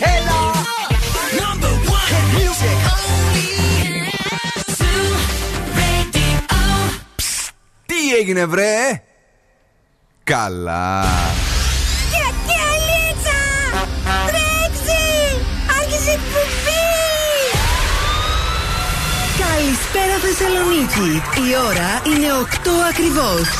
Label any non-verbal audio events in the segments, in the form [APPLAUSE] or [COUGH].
Έλα! Τι έγινε, βρε! Καλά. Κεκελίτσα! Τρέξει! Άρχισε η εκπομπή! Καλησπέρα Θεσσαλονίκη. Η ώρα είναι 8 ακριβώς.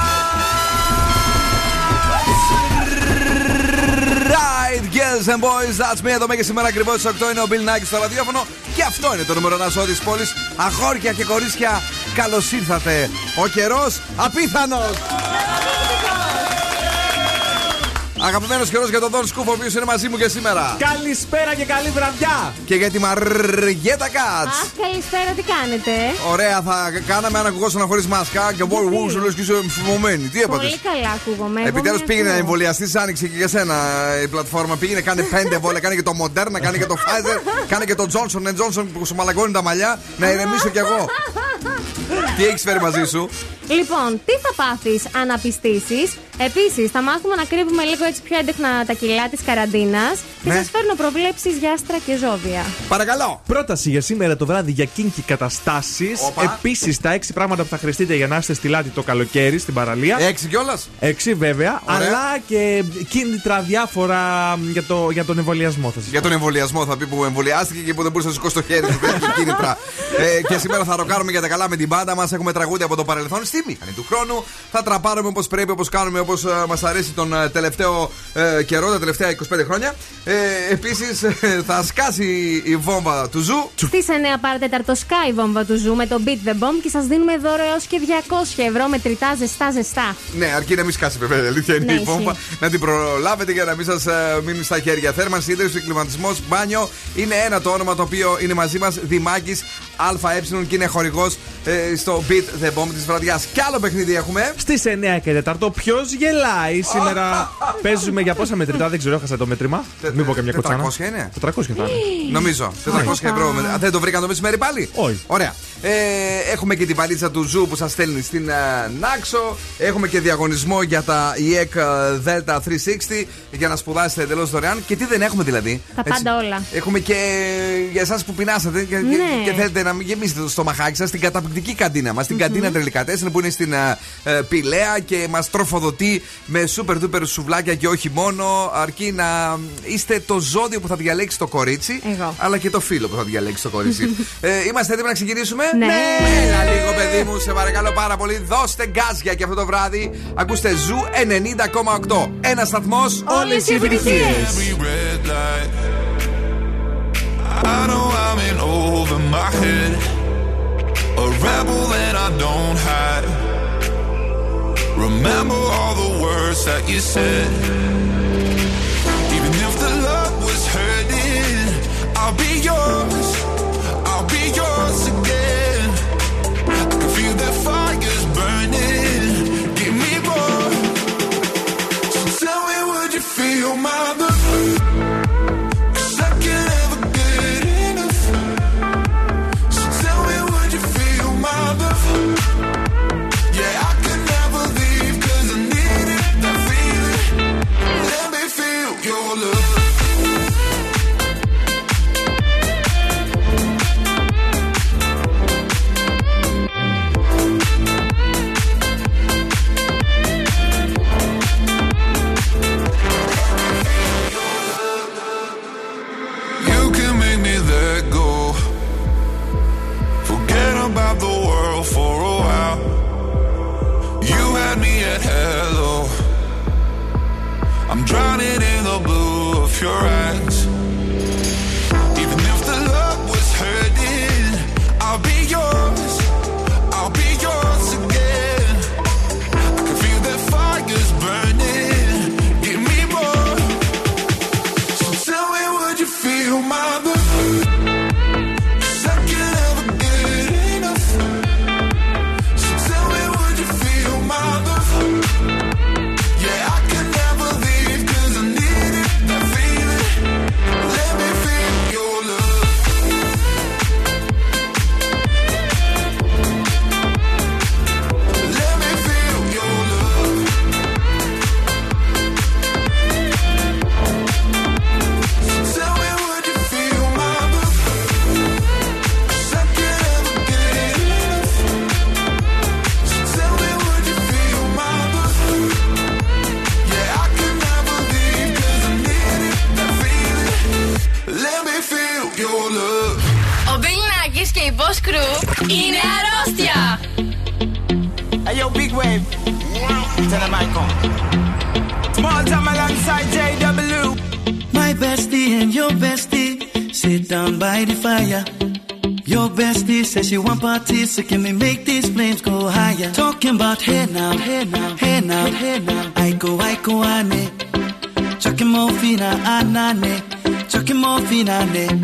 Right, girls and boys, that's me. Εδώ και σήμερα ακριβώς στις 8 είναι ο Bill Nike στο ραδιόφωνο. Και αυτό είναι το νούμερο ένας σώδη τη πόλης. Αγόρια και κορίτσια, καλώς ήρθατε. Ο καιρός απίθανος. Αγαπημένος καιρός για τον Δον Σκούφ, ο οποίος είναι μαζί μου και σήμερα. Καλησπέρα και καλή βραδιά! Και για τη Μαργέτα Κάτς. Αχ, καλησπέρα, τι κάνετε; Ωραία, θα κάναμε αν ακουγόσουν χωρίς μάσκα και εγώ εγώ σου λε και είσαι φημωμένη. Τι έπατες; Πολύ καλά ακούγομαι. Επιτέλους Εγώ πήγαινε να μια εμβολιαστεί, άνοιξε και για σένα η πλατφόρμα. Πήγαινε, κάνε πέντε εμβόλια, κάνε και το Moderna, κάνε και το Pfizer, κάνε και το Johnson Johnson που σου μαλακώνει τα μαλλιά. Να ηρεμήσω κι εγώ. [LAUGHS] Τι έχεις φέρει μαζί σου; Λοιπόν, τι θα πάθεις αν απιστήσεις. Επίσης, θα μάθουμε να κρύβουμε λίγο έτσι πιο έντεχνα τα κιλά της καραντίνας. Και Ναι. σας φέρνω προβλέψεις για άστρα και ζώδια. Παρακαλώ. Πρόταση για σήμερα το βράδυ για κίνκι καταστάσεις. Όπα. Επίσης, τα έξι πράγματα που θα χρειαστείτε για να είστε στη λάτη το καλοκαίρι στην παραλία. Έξι κιόλας. Έξι βέβαια. Ωραία. Αλλά και κίνητρα διάφορα για, το, για τον εμβολιασμό θα σας Για τον εμβολιασμό θα πει που εμβολιάστηκε και που δεν μπορούσε να σηκώσει το χέρι του. Δεν έχει κίνητρα. ε, και σήμερα θα ροκάρουμε για τα καλά με την μπάντα μας. Έχουμε τραγούδια από το παρελθόν στη μηχανή του χρόνου. Θα τραπάρουμε όπως πρέπει, όπως κάνουμε, όπως μας αρέσει τον ε, τελευταίο ε, καιρό, τα τελευταία 25 χρόνια. Ε, Επίσης θα σκάσει η βόμβα του Ζου. Στις 9 παρά τέταρτο σκάει βόμβα του Ζου με το Beat the Bomb και σας δίνουμε δώρο έως και 200 ευρώ μετρητά ζεστά ζεστά. Ναι, αρκεί να μην σκάσει βέβαια. η Αλήθεια είναι Ναι, η ισχύει. βόμβα. Να την προλάβετε για να μην σας μείνει στα χέρια. Θέρμανση, ύδρευση, κλιματισμός, μπάνιο. Είναι ένα το όνομα το οποίο είναι μαζί μας. Δημάκης ΑΕ και είναι χορηγός στο Beat the Bomb της βραδιάς. Κι άλλο παιχνίδι έχουμε. Στις 9 και 4 ποιος γελάει. Σήμερα παίζουμε για πόσα μετρητά, δεν ξέρω, έχασα το μέτρημα. Μην πω καμιά κοτσάνα. 400 είναι. 400 θα είναι. Νομίζω. 400 ευρώ. Α, Δεν το βρήκαν το μεσημέρι πάλι; Όχι. Ωραία. Ε, έχουμε και την βαλίτσα του Ζου που σας στέλνει στην ε, Νάξο. Έχουμε και διαγωνισμό για τα ΙΕΚ Delta 360 για να σπουδάσετε εντελώς δωρεάν. Και τι δεν έχουμε δηλαδή. Τα πάντα όλα. Έχουμε και για εσάς που πεινάσατε και, Ναι. και, και θέλετε να μην γεμίσετε το στομαχάκι σας στην καταπληκτική καντίνα μας. Την καντίνα Τρελικατέσσερ που είναι στην ε, ε, Πυλαία και μας τροφοδοτεί με super duper σουβλάκια και όχι μόνο. Αρκεί να είστε το ζώδιο που θα διαλέξει το κορίτσι, Εγώ. αλλά και το φίλο που θα διαλέξει το κορίτσι. [LAUGHS] ε, είμαστε έτοιμοι να ξεκινήσουμε; Ναι. Έλα λίγο, παιδί μου, σε παρακαλώ πάρα πολύ. Δώστε γκάζια και αυτό το βράδυ. Ακούστε Ζου 90,8. Ένα σταθμό. Όλε οι επιτυχίε. every red light. I know I'm in over my head. A rebel that I don't hide. Remember all the words that you said. Even if the love was hurting, I'll be yours. Want parties, so can we make these flames go higher? Talking about hey now, hey now, hey now, hey now. I go, I go, I ane. Chucking more fina, anane. Chucking more fina, ne.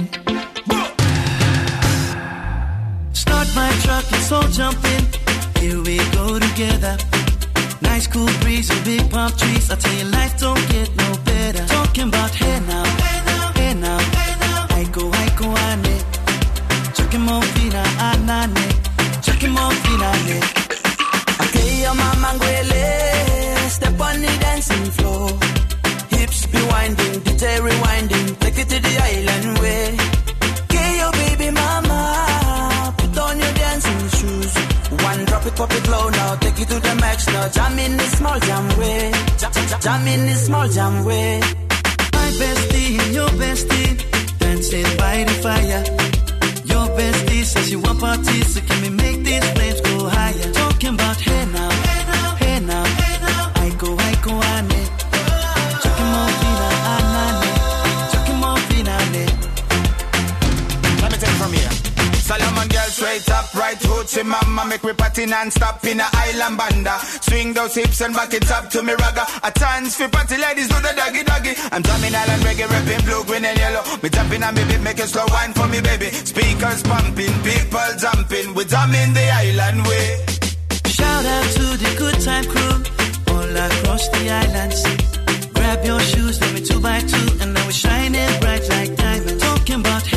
Hoochie mama Make me party non-stop in a island banda. Swing those hips and back it up to me ragga. A chance for party ladies do the doggy doggy. I'm drumming island reggae, rapping blue, green and yellow. Me jumping on me beat, make a slow wine for me baby. Speakers pumping, people jumping. We drumming the island way. Shout out to the good time crew all across the islands. Grab your shoes, let me two by two, and now we're shining bright like diamonds. Talking about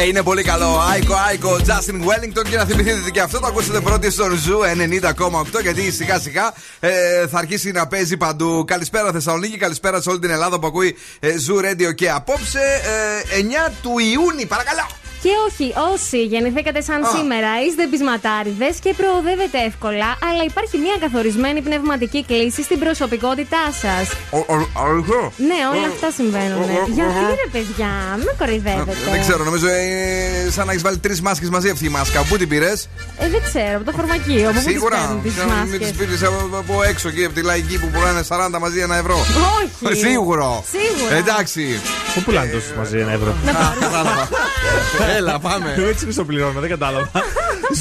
Ε, είναι πολύ καλό. Iko, Iko, Justin Wellington. Και να θυμηθείτε ότι και αυτό το ακούσατε πρώτοι στον Zoo 90,8. Γιατί σιγά σιγά ε, θα αρχίσει να παίζει παντού. Καλησπέρα Θεσσαλονίκη, καλησπέρα σε όλη την Ελλάδα που ακούει ε, Zoo Radio. Και απόψε ε, 9 του Ιούνιου, παρακαλώ. Και όχι, όσοι γεννηθήκατε σαν Α. σήμερα, είστε πεισματάρηδες και προοδεύετε εύκολα, αλλά υπάρχει μια καθορισμένη πνευματική κλίση στην προσωπικότητά σας. Αλήθεια. Ναι, όλα αυτά συμβαίνουν. ο, ο, Γιατί ο. ρε παιδιά, με κοροϊδεύετε. Δεν ξέρω, νομίζω ε, σαν να έχεις βάλει τρεις μάσκες μαζί αυτή η μάσκα. Πού την πήρες, Ε, δεν ξέρω, από το φαρμακείο. Από πού τις Σίγουρα. παίρνουν τις Να Μην μάσκες; τις πήρες από, από έξω εκεί από τη λαϊκή που πουλάνε 40 μαζί ένα ευρώ. Όχι. Σίγουρο. Σίγουρα. Εντάξει. Πού πουλάνε τόσες μαζί ένα ευρώ; Να [LAUGHS] πάρουμε. [LAUGHS] Έλα, πάμε. Εγώ έτσι το πληρώνω, δεν κατάλαβα.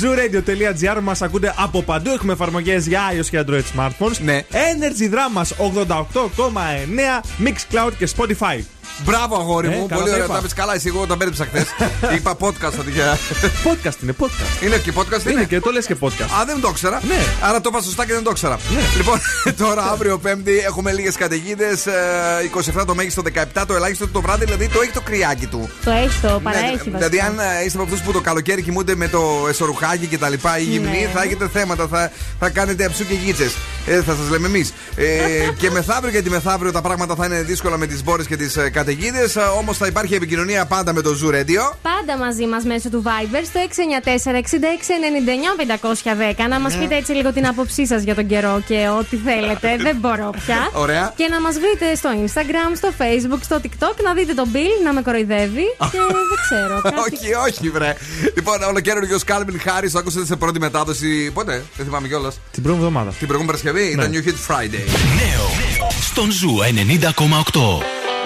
Zooradio.gr μας ακούτε από παντού. Έχουμε εφαρμογές για iOS και Android smartphones. Ναι. Energy Drama 88,9 Mixcloud και Spotify. Μπράβο, αγόρι Ε, μου. καλά Πολύ τα ωραία. είπα. Τα πεις καλά, εσύ εγώ τα μπέρδεψα χθες. [LAUGHS] Είπα podcast θα τυχαία. Podcast είναι, podcast. Είναι και podcast, Είναι είναι. και το λες και podcast. Α, δεν το ήξερα. Ναι. Άρα το είπα σωστά και δεν το ήξερα. Λοιπόν, [LAUGHS] τώρα αύριο Πέμπτη έχουμε λίγες καταιγίδες. 27 το μέγιστο, 17 το ελάχιστο το βράδυ, δηλαδή το έχει το κρυάκι του. Το έχει, το Ναι, παραέχει δηλαδή, βασικά. αν ε, είστε από αυτούς που το καλοκαίρι κοιμούνται με το εσωρουχάκι και τα λοιπά, ή γυμνοί, Ναι. θα έχετε θέματα. Θα, θα κάνετε αψού και γίτσε. Ε, θα σας λέμε εμείς. Ε, και μεθαύριο, γιατί μεθαύριο τα πράγματα θα είναι δύσκολα με τις μπόρες και τις ε, καταιγίδε. Όμως θα υπάρχει επικοινωνία πάντα με το Zoo Radio. Πάντα μαζί μας μέσω του Viber στο 694-6699-510. Να Ναι. μα πείτε έτσι λίγο την άποψή σας για τον καιρό και ό,τι θέλετε. [LAUGHS] Δεν μπορώ πια. Ωραία. Και να μας βρείτε στο Instagram, στο Facebook, στο TikTok, να δείτε τον Bill να με κοροϊδεύει. και δεν ξέρω. [LAUGHS] Κάτι... όχι, όχι, βρε. Λοιπόν, ολοκαίριο Κάλμιν Χάρη, το ακούσατε σε πρώτη μετάδοση. Πότε, δεν θυμάμαι κιόλας. Την προηγούμενη εβδομάδα. Την προηγούμενη Παρασκευή ήταν New Hit Friday. Νέο στον Ζου 90,8.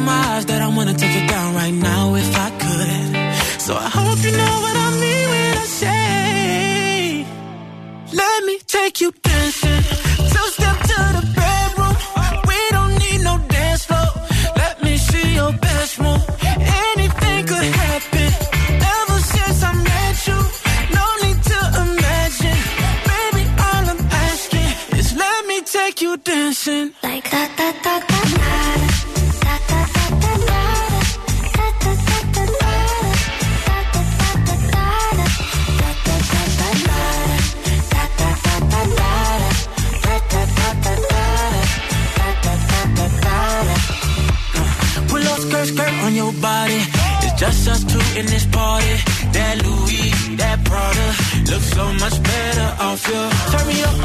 in my eyes that I wanna take it down right now if I could. So I hope you know what I mean when I say, let me take you down.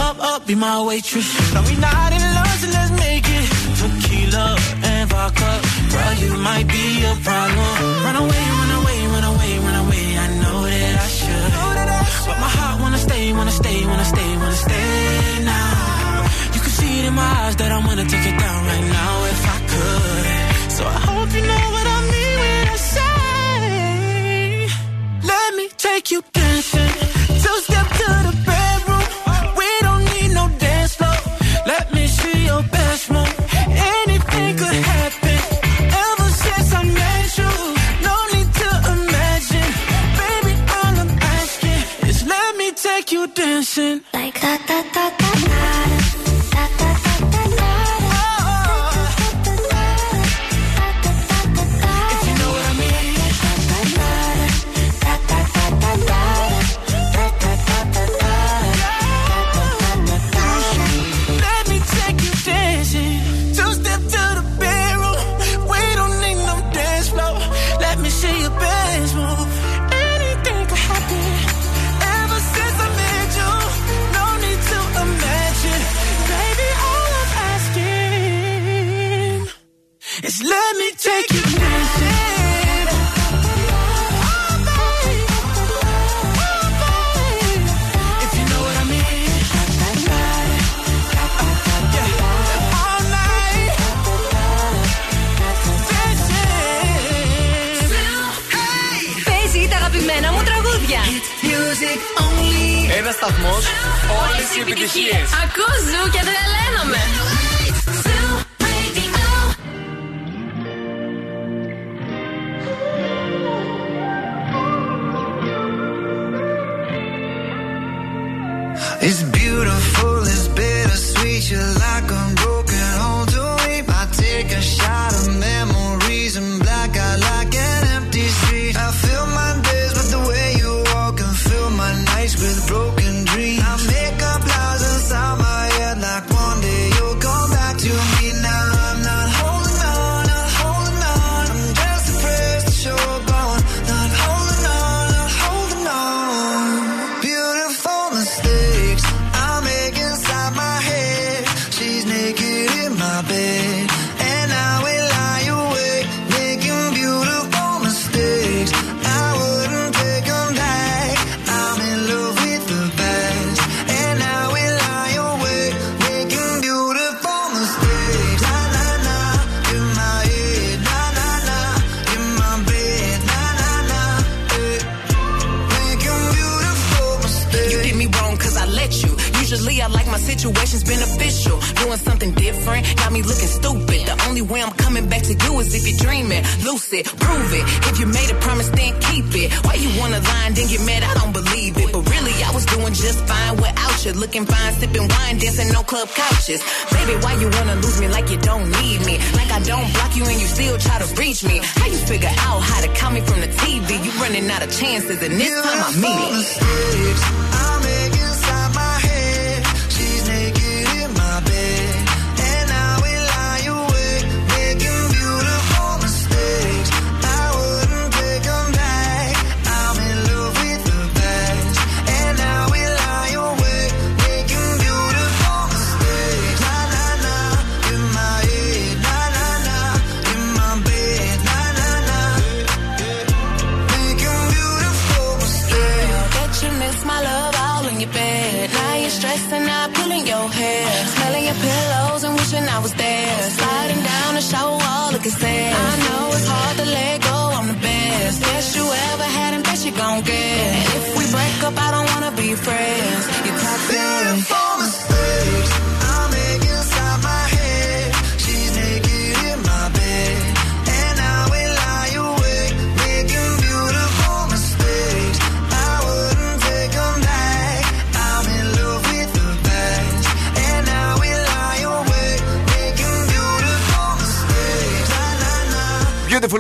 up, up, be my waitress. Now we not in love, so let's make it tequila and vodka. Girl, you might be a problem. Run away, run away, run away, run away. I know that I should, but my heart wanna stay, wanna stay, wanna stay, wanna stay now. You can see it in my eyes that I'm gonna take it down right now if I could. So I hope you know what I mean when I say, let me take you dancing. Lucid, prove it. If you made a promise, then keep it. Why you wanna lie and then get mad? I don't believe it. But really, I was doing just fine without you. Looking fine, sipping wine, dancing no club couches. Baby, why you wanna lose me like you don't need me? Like I don't block you and you still try to reach me. How you figure out how to call me from the TV? You running out of chances and this time I mean it.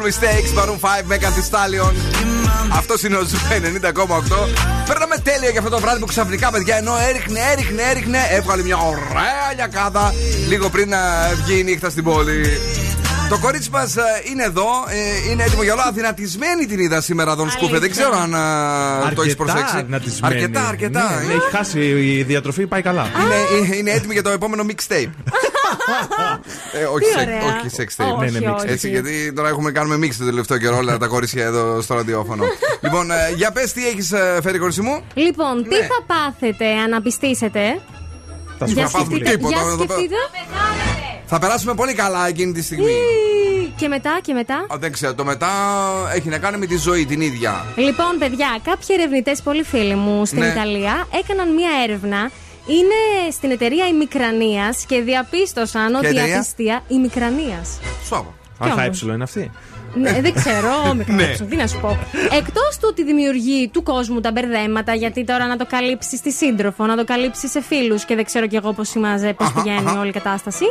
Mistakes, Maroon 5, Megan Thee Stallion. Αυτός είναι ο Zoo 90,8. Περνάμε τέλεια για αυτό το βράδυ που ξαφνικά, παιδιά, ενώ έριχνε, έριχνε, έριχνε, έβγαλε μια ωραία λιακάδα λίγο πριν να βγει η νύχτα στην πόλη. Το κορίτσι μας είναι εδώ, ε, είναι έτοιμο για όλα. Αδυνατισμένη την είδα σήμερα Δον Σκούφε. Δεν ξέρω αν α, το έχεις προσέξει. αδυνατισμένη. Αρκετά, αρκετά. Ναι, Ε, ναι, έχει χάσει η διατροφή, πάει καλά. είναι, είναι, είναι έτοιμη για το επόμενο mixtape. [LAUGHS] ε, όχι, Τι σε, ωραία. όχι sextape. Όχι, Ναι, ναι, όχι. Έτσι, γιατί τώρα έχουμε κάνουμε mix το τελευταίο καιρό όλα τα κορίτσια εδώ στο ραδιόφωνο. [LAUGHS] λοιπόν, ε, για πες τι έχεις φέρει, κορίτσι μου; Λοιπόν, τι Ναι. θα πάθετε αν απιστήσετε. Θα σου Για να πάθουμε σκεφτείτε. τίποτα, Για εδώ πέρα. σκεφτείτε. Θα περάσουμε πολύ καλά εκείνη τη στιγμή. Ή, Και μετά, και μετά; Α, δεν ξέρω, το μετά έχει να κάνει με τη ζωή την ίδια. Λοιπόν, παιδιά, κάποιοι ερευνητές, πολύ φίλοι μου στην Ναι. Ιταλία, έκαναν μία έρευνα. Είναι στην εταιρεία ημικρανίας και διαπίστωσαν ότι η εταιρεία; απιστία ημικρανίας. Σώμα. ΑΕ όμως. είναι αυτή. Ναι, δεν ξέρω, [LAUGHS] με Ναι. κάψουν, τι να σου πω. Εκτός του ότι δημιουργεί του κόσμου τα μπερδέματα, γιατί τώρα να το καλύψεις στη σύντροφο, να το καλύψεις σε φίλους και δεν ξέρω κι εγώ πώς πώς πηγαίνει όλη η κατάσταση,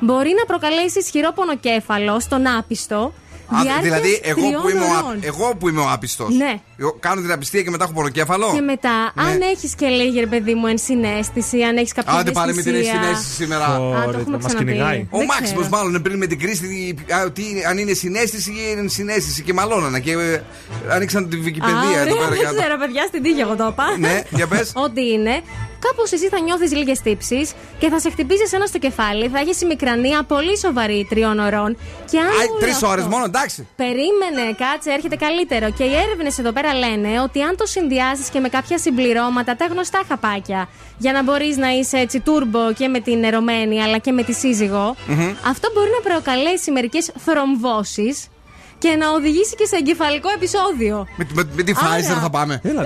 μπορεί να προκαλέσει ισχυρό πονοκέφαλο στον άπιστο. Α, διάρκειας δηλαδή, εγώ που, τριών είμαι ο, ωρών. άπ- εγώ που είμαι ο άπιστος. Ναι. Κάνω την απιστία και μετά έχω πονοκέφαλο. Και μετά, Ναι. αν έχεις και λίγη ρε παιδί μου ενσυναίσθηση, αν έχεις κάποια Άντε πάλι με την ευαισθησία. συνέστηση σήμερα. Α, το έχουμε ξαναπεί. Ο Δεν Μάξιμος, ξέρω. μάλλον πριν με την κρίση, τι- α, τι, αν είναι συνέστηση ή είναι συνέστηση και μαλώνανε. Και ε, ανοίξαν την Α, Wikipedia εδώ ωραία, πέρα. δεν για το- ξέρω, παιδιά, στην τύχη εγώ το είπα. Ναι, για πες. [LAUGHS] Ότι είναι. Κάπως εσύ θα νιώθεις λίγες τύψεις και θα σε χτυπήσεις ένα στο κεφάλι, θα έχεις ημικρανία πολύ σοβαρή τριών ωρών. Και αν όλο Τρεις αυτό- ώρες μόνο, εντάξει. Περίμενε, κάτσε, έρχεται καλύτερο. Και οι έρευνες εδώ πέρα λένε ότι αν το συνδυάσει και με κάποια συμπληρώματα, τα γνωστά χαπάκια, για να μπορείς να είσαι έτσι τούρμπο και με την ερωμένη αλλά και με τη σύζυγο, Μμμ. αυτό μπορεί να προκαλέσει μερικές θρομβώσεις και να οδηγήσει και σε εγκεφαλικό επεισόδιο. Με, με, με τη Άρα. Pfizer θα πάμε. Έλα,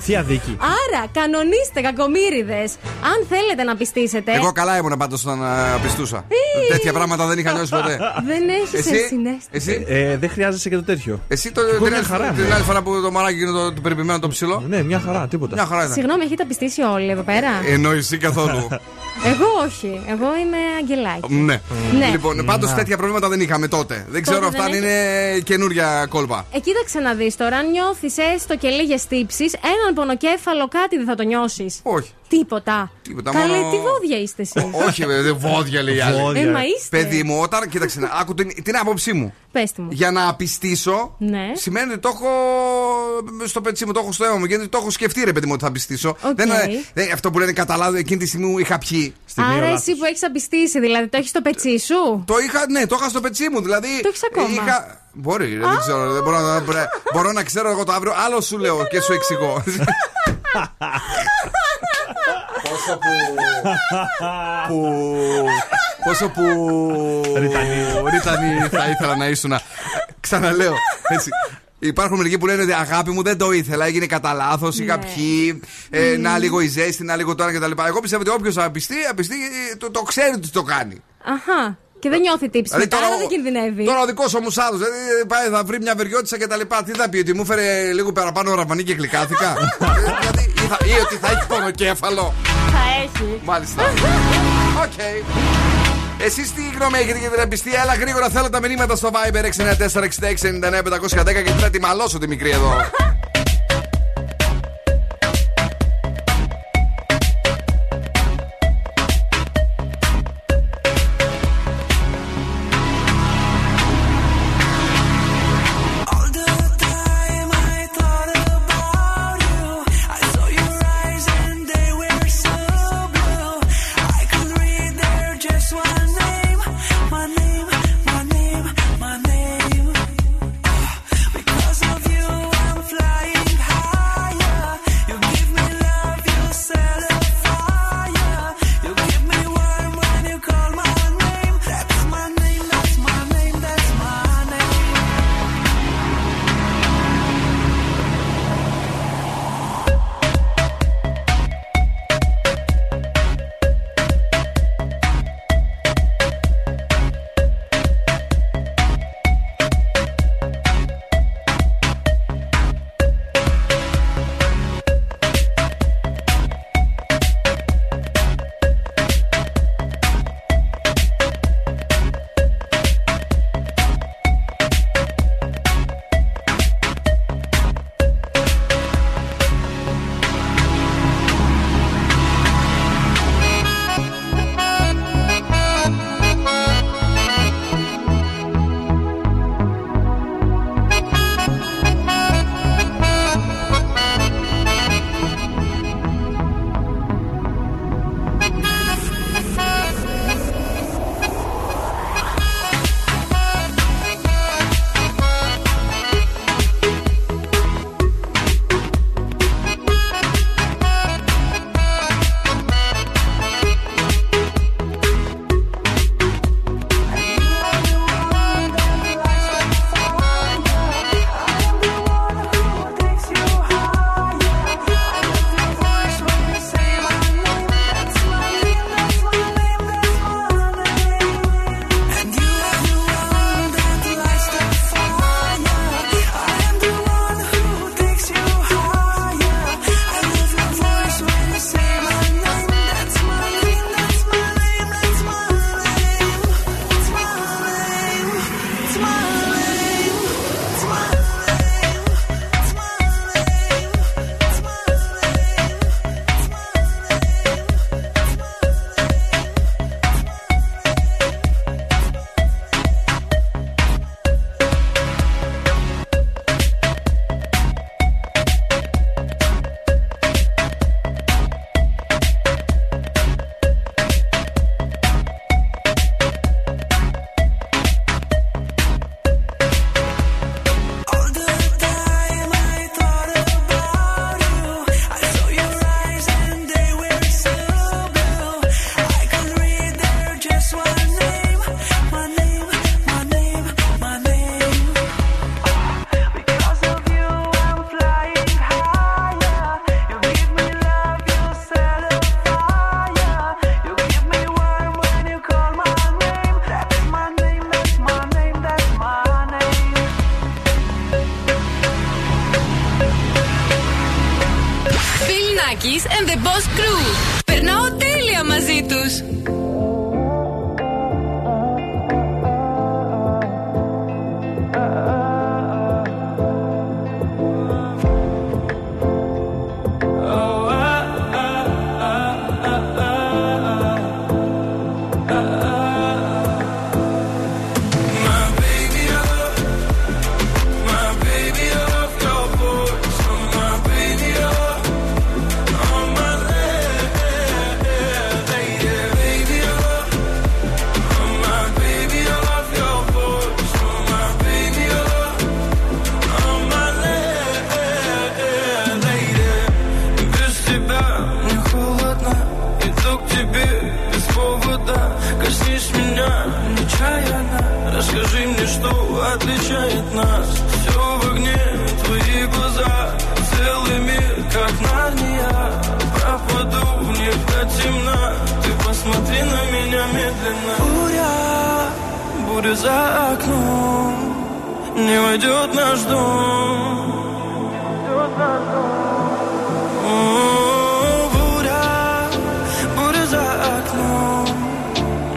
Θεία δίκη. Άρα, κανονίστε, κακομύριδες. Αν θέλετε να πιστήσετε. Εγώ καλά ήμουν πάντως όταν α, πιστούσα. Ή. Τέτοια πράγματα δεν είχα νιώσει ποτέ. [LAUGHS] Δεν έχεις Εσύ; συνέστηση. Εσύ; Ε, δεν χρειάζεσαι και το τέτοιο. Εσύ το, Εγώ την, μια άλλη, χαρά. την άλλη φορά που το μωράκι είναι το, το περιποιημένο το ψηλό. Ναι, μια χαρά, τίποτα. Μια χαρά ήταν. Συγγνώμη, έχετε πιστήσει όλοι εδώ πέρα; Ενώ εσύ καθόλου. [LAUGHS] Εγώ όχι. Εγώ είμαι αγγελάκι. ναι. Ναι. Λοιπόν, πάντως Να. τέτοια προβλήματα δεν είχαμε τότε. Δεν ξέρω Τότε αυτά αν δεν είναι καινούρια κόλπα. Ε, κοίταξε να δει τώρα, αν νιώθεις έστω και λίγες τύψεις, έναν πονοκέφαλο κάτι δεν θα το νιώσεις. Όχι. Τίποτα. Τίποτα, Καλέ, μόνο- τι βόδια είστε εσείς. Όχι, βέβαια, δεν βόδια λέει η άλλη. Βόδια. Ε, μα είστε. Παιδί μου, όταν. Κοίταξε, να- άκου την, την άποψή μου. Πέστε μου. Για να απιστήσω, Ναι. σημαίνει ότι το έχω στο πετσί μου, το έχω στο αίμα μου. Γιατί το έχω σκεφτεί, ρε παιδί μου, ότι θα απιστήσω. Οκ. Δεν, δεν- αυτό που λένε κατά λάθος, εκείνη τη στιγμή μου είχα πιει. Άρα εσύ που έχεις απιστήσει, δηλαδή το έχεις στο πετσί σου; Το είχα, ναι, το είχα στο πετσί μου. Δηλαδή. Το έχεις ακόμα; Είχα... Μπορεί, ρε, δεν ξέρω. Δεν μπορώ, να, μπορώ, μπορώ να ξέρω εγώ το αύριο. Άλλο σου λέω και σου εξηγώ. [LAUGHS] [LAUGHS] Πόσο που. που. Πόσο που. Ριτανή. Ριτανή θα ήθελα να ήσουν. Ξαναλέω. Έτσι. Υπάρχουν μερικοί που λένε ότι αγάπη μου δεν το ήθελα, έγινε κατά λάθος, είχα Ναι. πιει, ε, να λίγο η ζέστη, να λίγο τώρα κτλ. Εγώ πιστεύω ότι όποιος απιστεί, απιστεί, ε, το, το ξέρει ότι το κάνει. Αχά. Και δεν νιώθει τύψεις. Δηλαδή, Μετά τώρα δεν ο- κινδυνεύει. Τώρα ο δικός μου άλλο δηλαδή, πάει, θα βρει μια Βεροιώτισσα και τα λοιπά. Τι θα πει, ότι μου έφερε λίγο παραπάνω ραβανί και γλυκάθηκα. [LAUGHS] Ε, δηλαδή, ή, θα- ή ότι θα έχει πονοκέφαλο. Θα έχει. Μάλιστα. Οκ. Εσείς τι γνώμη έχετε για την απιστία, έλα γρήγορα θέλω τα μηνύματα στο Viber 694-6699-510 γιατί θα τη μαλώσω τη μικρή εδώ.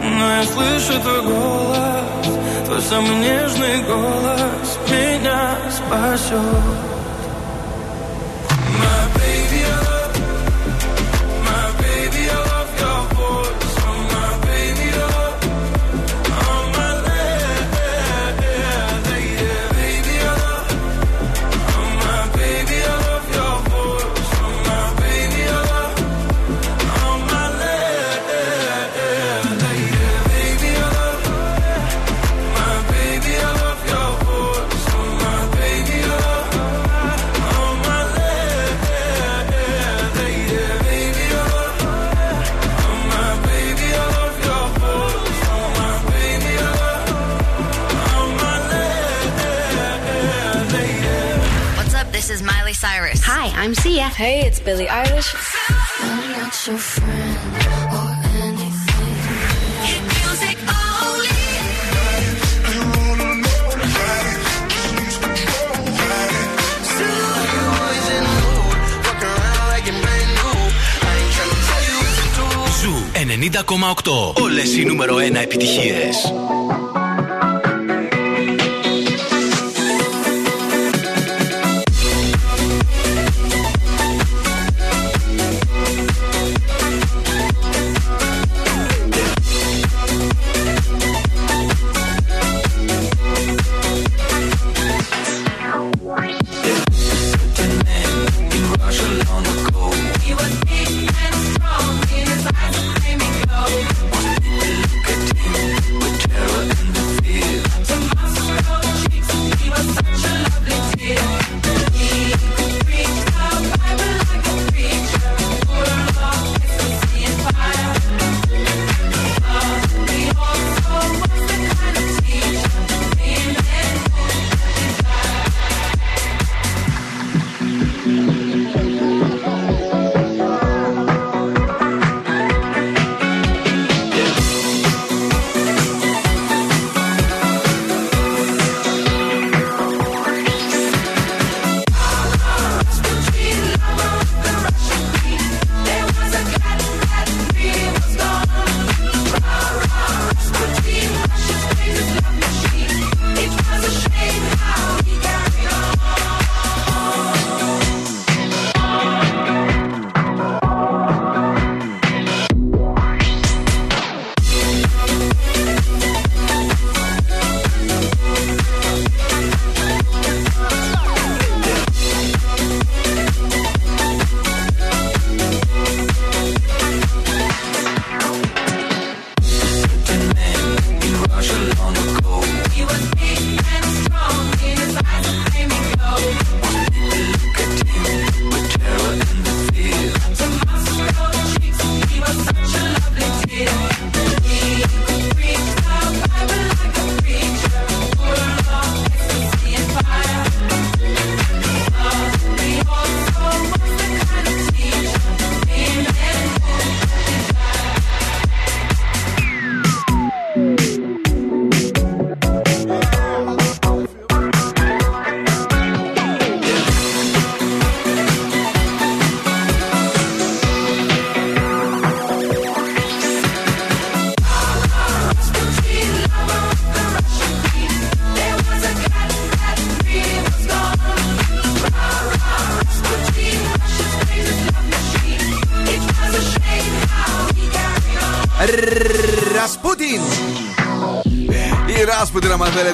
Но я слышу твой голос Твой самый нежный голос Меня спасет I'm Sia. Hey, it's Billie Eilish. I'm not your friend Ζου 90,8. Όλες οι νούμερο 1 επιτυχίες.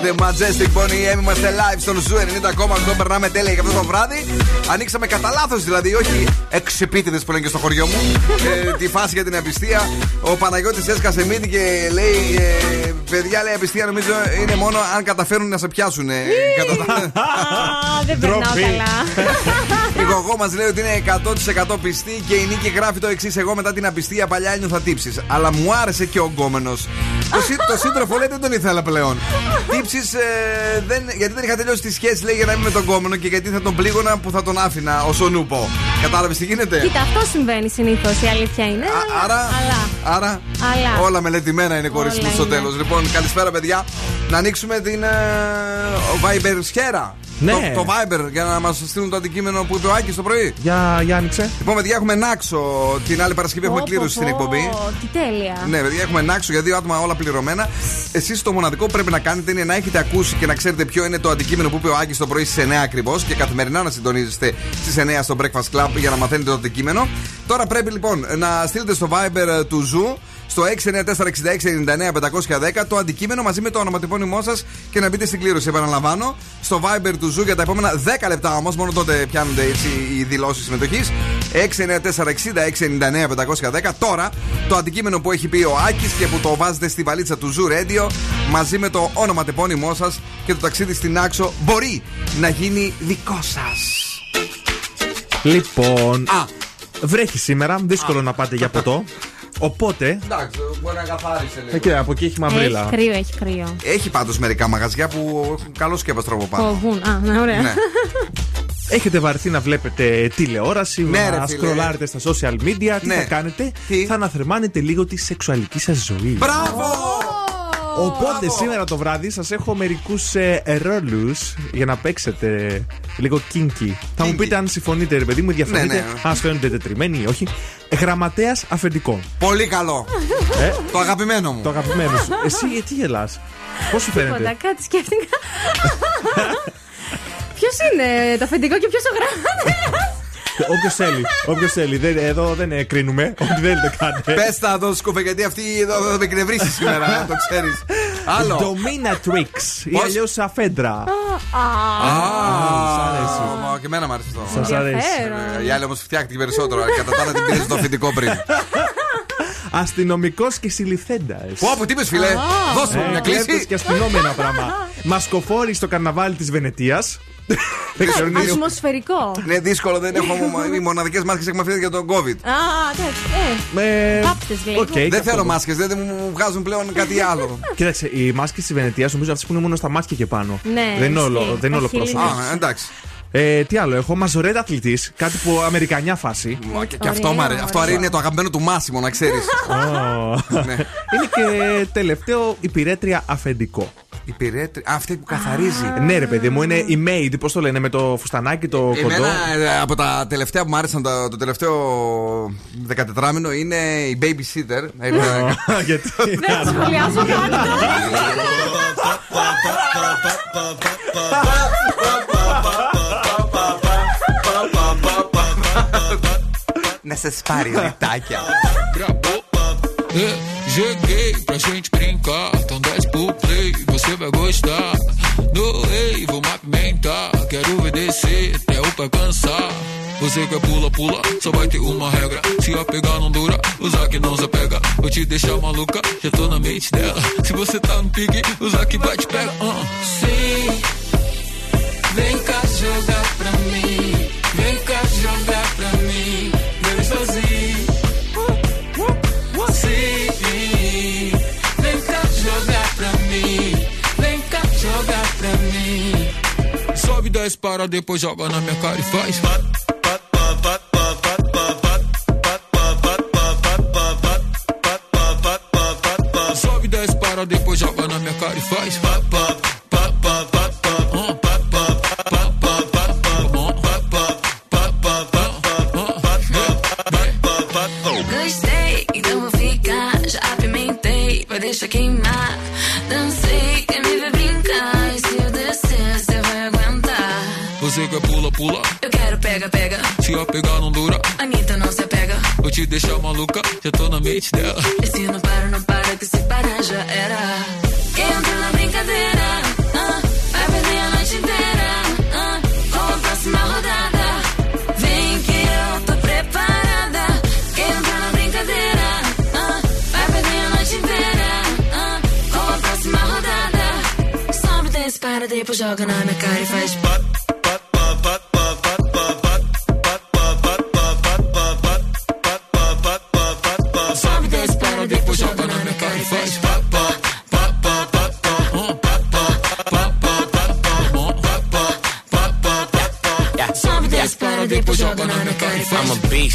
Rasputin, άμα θέλετε, Majestic Boney M. Είμαστε live στον Zoo 90,8. Περνάμε τέλεια για αυτό το βράδυ. Ανοίξαμε κατά λάθος δηλαδή, όχι εξεπίτηδε που λένε και στο χωριό μου. [LAUGHS] ε, τη φάση για την απιστία. Ο Παναγιώτης έσκασε μύτη και λέει: ε, Παιδιά, λέει απιστία νομίζω είναι μόνο αν καταφέρουν να σε πιάσουν. Ε, κατά- Α, δεν περνάω Ντροπή. καλά. [LAUGHS] η Γωγώ μας λέει ότι είναι 100% πιστή και η Νίκη γράφει το εξής: Εγώ μετά την απιστία παλιά ένιωθα τύψεις. Αλλά μου άρεσε και ο γκόμενος. Το, σύ- το σύντροφο λέει δεν τον ήθελα πλέον. Τύψεις ε, δεν, γιατί δεν είχα τελειώσει τη σχέση λέει για να είμαι με τον γκόμενο και γιατί θα τον πλήγωνα που θα τον άφηνα ω ονούπο. Κατάλαβες τι γίνεται; Κοίτα, αυτό συμβαίνει συνήθως. Η αλήθεια είναι. Α- άρα, Αλλά. άρα Αλλά. όλα μελετημένα είναι κορίτσι Όλα μου στο είναι. τέλος. Λοιπόν, καλησπέρα παιδιά. Να ανοίξουμε την ε, Viber σχέρα. Ναι. Το, το Viber για να μας στείλουν το αντικείμενο που είπε ο Άκης το πρωί. Για, για άνοιξε. Λοιπόν, παιδιά, έχουμε Νάξο την άλλη Παρασκευή. Έχουμε Πω, κλήρωση πω, στην πω, εκπομπή. Τι τέλεια. Ναι, παιδιά, έχουμε Νάξο για δύο άτομα όλα πληρωμένα. Εσείς το μοναδικό που πρέπει να κάνετε είναι να έχετε ακούσει και να ξέρετε ποιο είναι το αντικείμενο που είπε ο Άκης το πρωί στις 9 ακριβώς και καθημερινά να συντονίζεστε στις 9 στο Breakfast Club για να μαθαίνετε το αντικείμενο. Τώρα πρέπει λοιπόν να στείλετε στο Viber του Zoo στο 6946699-510 το αντικείμενο μαζί με το ονοματεπώνυμό σας και να μπείτε στην κλήρωση. Επαναλαμβάνω, στο Viber του Zoo για τα επόμενα 10 λεπτά όμως, μόνο τότε πιάνονται έτσι οι δηλώσεις συμμετοχής. 6946699-510. Τώρα το αντικείμενο που έχει πει ο Άκης και που το βάζετε στη βαλίτσα του Zoo Radio μαζί με το ονοματεπώνυμό σας και το ταξίδι στη Νάξο μπορεί να γίνει δικό σας. Λοιπόν, Α. βρέχει σήμερα. Δύσκολο να πάτε για ποτό. [LAUGHS] Οπότε. Εντάξει, μπορεί να καθάρισε Ε, κοίτα, από εκεί έχει Έχει μαυρίλα. κρύο, έχει κρύο. Έχει πάντως μερικά μαγαζιά που έχουν καλό σκέπαστρο από πάνω. Φοβούν. Α, ναι, ωραία. Ναι. [LAUGHS] Έχετε βαρθεί να βλέπετε τηλεόραση, Ναι, ρε, να φίλε. σκρολάρετε στα social media. Τι Ναι. θα κάνετε, Τι; θα αναθερμάνετε λίγο τη σεξουαλική σας ζωή. Μπράβο! Οπότε Μπράβο. σήμερα το βράδυ σας έχω μερικούς ε, ρόλους για να παίξετε λίγο kinky. Θα μου Kinky. πείτε αν συμφωνείτε, ρε παιδί μου, διαφωνείτε. Ναι, ναι. Αν σας φαίνονται τετριμένοι ή όχι. Γραμματέας αφεντικό. Πολύ καλό. Ε, Το αγαπημένο μου. το αγαπημένο σου. Εσύ ε, τι γελάς; Πώς σου Τίποτα, φαίνεται. κάτι σκέφτηκα. [LAUGHS] Ποιος είναι το αφεντικό και ποιος ο γραμματέας; Όποιος θέλει. Όποιος θέλει. Δεν- Εδώ δεν ε, κρίνουμε. Ό,τι θέλετε κάντε. Πες τα εδώ σκούφε γιατί αυτή εδώ θα με εκνευρίσει σήμερα, να [LAUGHS] το ξέρεις. Άλλο. Dominatrix ή Πώς; αλλιώς αφέντρα. Α, αρέσει. μα, Και εμένα μου άρεσε αυτό. Σας αρέσει. Ενδιαφέρον. Η άλλη όμως φτιάχτηκε περισσότερο. Κατά τα άλλα την πήρε στο αφεντικό πριν. [LAUGHS] Αστυνομικός και συλληφθέντας. Πω, από τι είπες, φίλε; Δώσ' μου μια Κλέφτες κλίση. και αστυνόμοι ένα πράγμα. [LAUGHS] Μασκοφόροι στο καρναβάλι της Βενετίας. Δεν ξέρω, είναι λίγο- Ατμοσφαιρικό. Είναι δύσκολο, δεν έχω. Οι μοναδικές μάσκες έχουμε αφήσει για τον COVID. Α, εντάξει. Ε, Ε, Βάψ' τες λίγο. οκ, και Δεν αυτό. θέλω μάσκες, δεν μου βγάζουν πλέον κάτι άλλο. [LAUGHS] Κοίταξε, οι μάσκες της Βενετίας νομίζω αυτές που είναι μόνο στα μάτια και πάνω. Ναι, δεν είναι όλο, ισχύει. δεν είναι όλο Τα πρόσωπο. χείλη. Α, εντάξει. Ε, τι άλλο έχω, μαζορέτα αθλητής, κάτι που αμερικανιά φάση. Μα, Και, και Ωραία, αυτό, μ' αρέσει. ωραία. αυτό αρέσει, είναι το αγαπημένο του Μάσιμο, να ξέρεις. [LAUGHS] Ω. ναι. Είναι και τελευταίο υπηρέτρια αφεντικό. Η πυρέτρια. Α, αυτή που καθαρίζει. Ναι, ρε παιδί μου, είναι η maid, πώς το λένε, με το φουστανάκι το κοντό. Εμένα ε, από τα τελευταία που μου άρεσαν το, το τελευταίο 14 μήνο είναι η babysitter. Ε, Γιατί. [LAUGHS] Δεν σχολιάζω κάτι τώρα. Να σας πάρει ρητάκια. Cheguei pra gente brincar, então desce pro play, você vai gostar. No rei, vou apimentar, quero ver descer até o pé cansar. Você quer pula, pula, só vai ter uma regra. Se a pegar não dura, usar que não se pega. Vou te deixar maluca, já tô na mente dela. Se você tá no pique, usar que vai te pega. Uh. Sim, vem cá jogar pra mim. Sobe, desce, para, depois joga na minha cara e faz. Sobe, desce, para, depois joga na minha cara e faz. Pegar não dura, Anitta não se apega. vou te deixar maluca, já tô na mente dela. E se não para, não para, que se parar já era. Quem entra na brincadeira, ah, vai perder a noite inteira. Ah, com a próxima rodada, vem que eu tô preparada. Quem entra na brincadeira, ah, vai perder a noite inteira. Ah, com a próxima rodada, sobe, desce, para, depois joga na minha cara e faz. Sobe,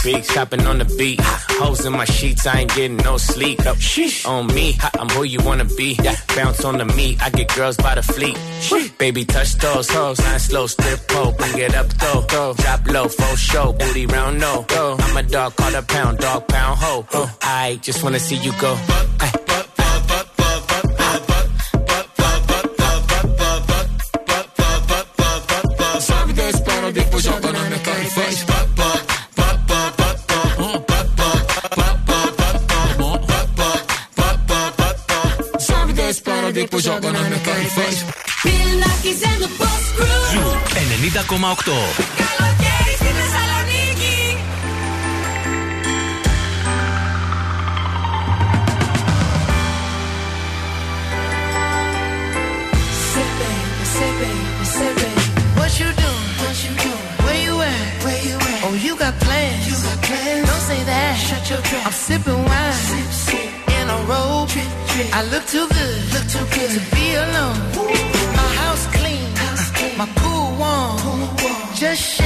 I'm a beast, beast, chopping on the beat. Hoes in my sheets, I ain't getting no sleep. On me, I'm who you wanna be. Bounce on the meat, I get girls by the fleet. Baby, touch those hoes, nice slow strip pole, bring it up though. Go. Drop low, full show, booty round no. Go. I'm a dog, call a pound, dog pound ho. I just wanna see you go. Ay. desce, para, depois joga na minha cara e faz. Πιλνάκης and the Boss Crew. Ζου 90,8. Καλοκαίρι στη Θεσσαλονίκη. Say baby, say baby, say baby. What you doing? What you doing? Where you at? Where you at? Oh, you got plans. You got plans. Don't say that. Shut your trap. I'm sipping wine. Sip, sip. In a robe. Trip, trip. I look too good. too good to be alone. My house clean. My. Pool warm. Just shake.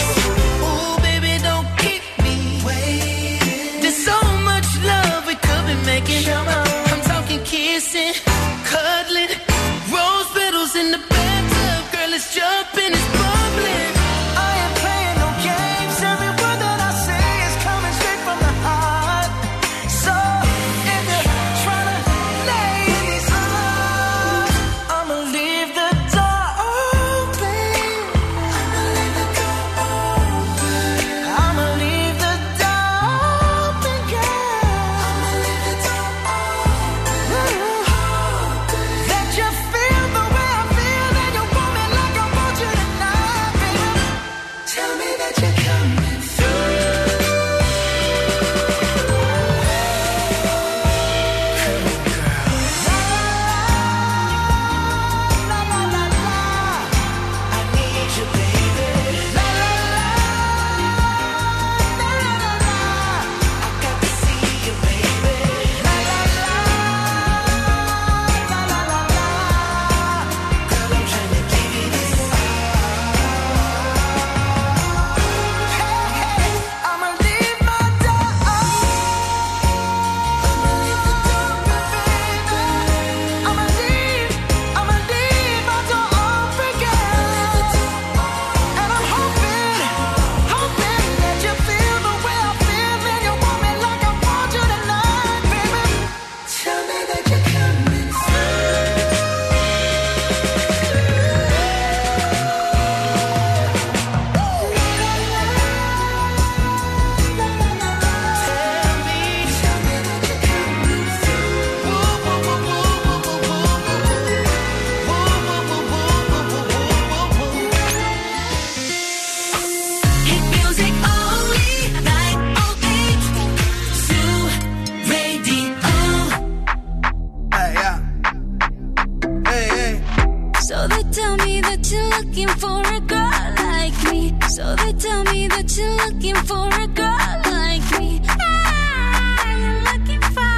Me that you're looking for a girl like me. Ah, looking for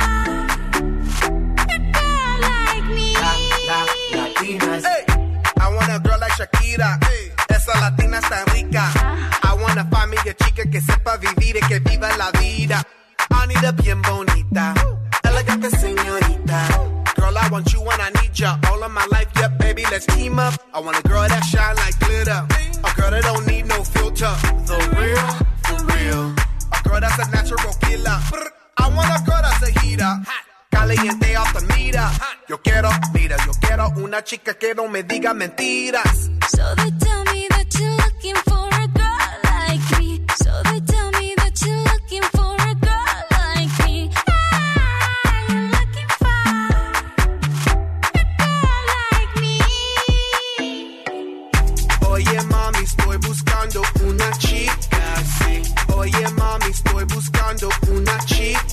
a girl like me. Hey, I want a girl like Shakira. Esa latina está rica. I me a chica que sepa vivir y que viva la vida. Anita bien bonita. Elegante señorita. Girl, I want you when I need ya. All of my life, yep, baby, let's team up. I want a girl that shine like glitter. A girl that don't need killer. Brr. I want a girl that's a heater. Caliente the meter. Yo quiero, mira, yo quiero una chica que no me diga mentiras. So they tell me that you're looking for buscando una chica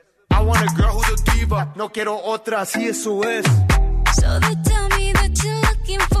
I want a girl who's a diva. No quiero otra, así eso es. So they tell me that you're looking for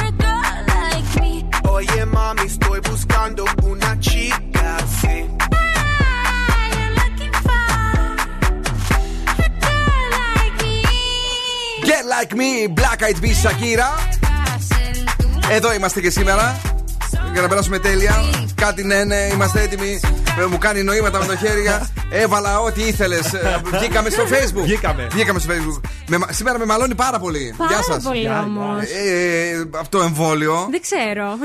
Oye mami, estoy buscando una chica así. Ah, you're looking for a girl like me. Get like me, Black Eyed Peas, Shakira. Εδώ είμαστε και σήμερα. Για να περάσουμε τέλεια. Κάτι ναι, ναι, είμαστε έτοιμοι. Ε, Μου κάνει νοήματα με τα χέρια. Έβαλα ό,τι ήθελες. Βγήκαμε στο Facebook. Βγήκαμε. Βγήκαμε στο Facebook. Με, σήμερα με μαλώνει πάρα πολύ. Πάρα Γεια σας. πολύ όμως. Ε, αυτό το εμβόλιο. Δεν ξέρω.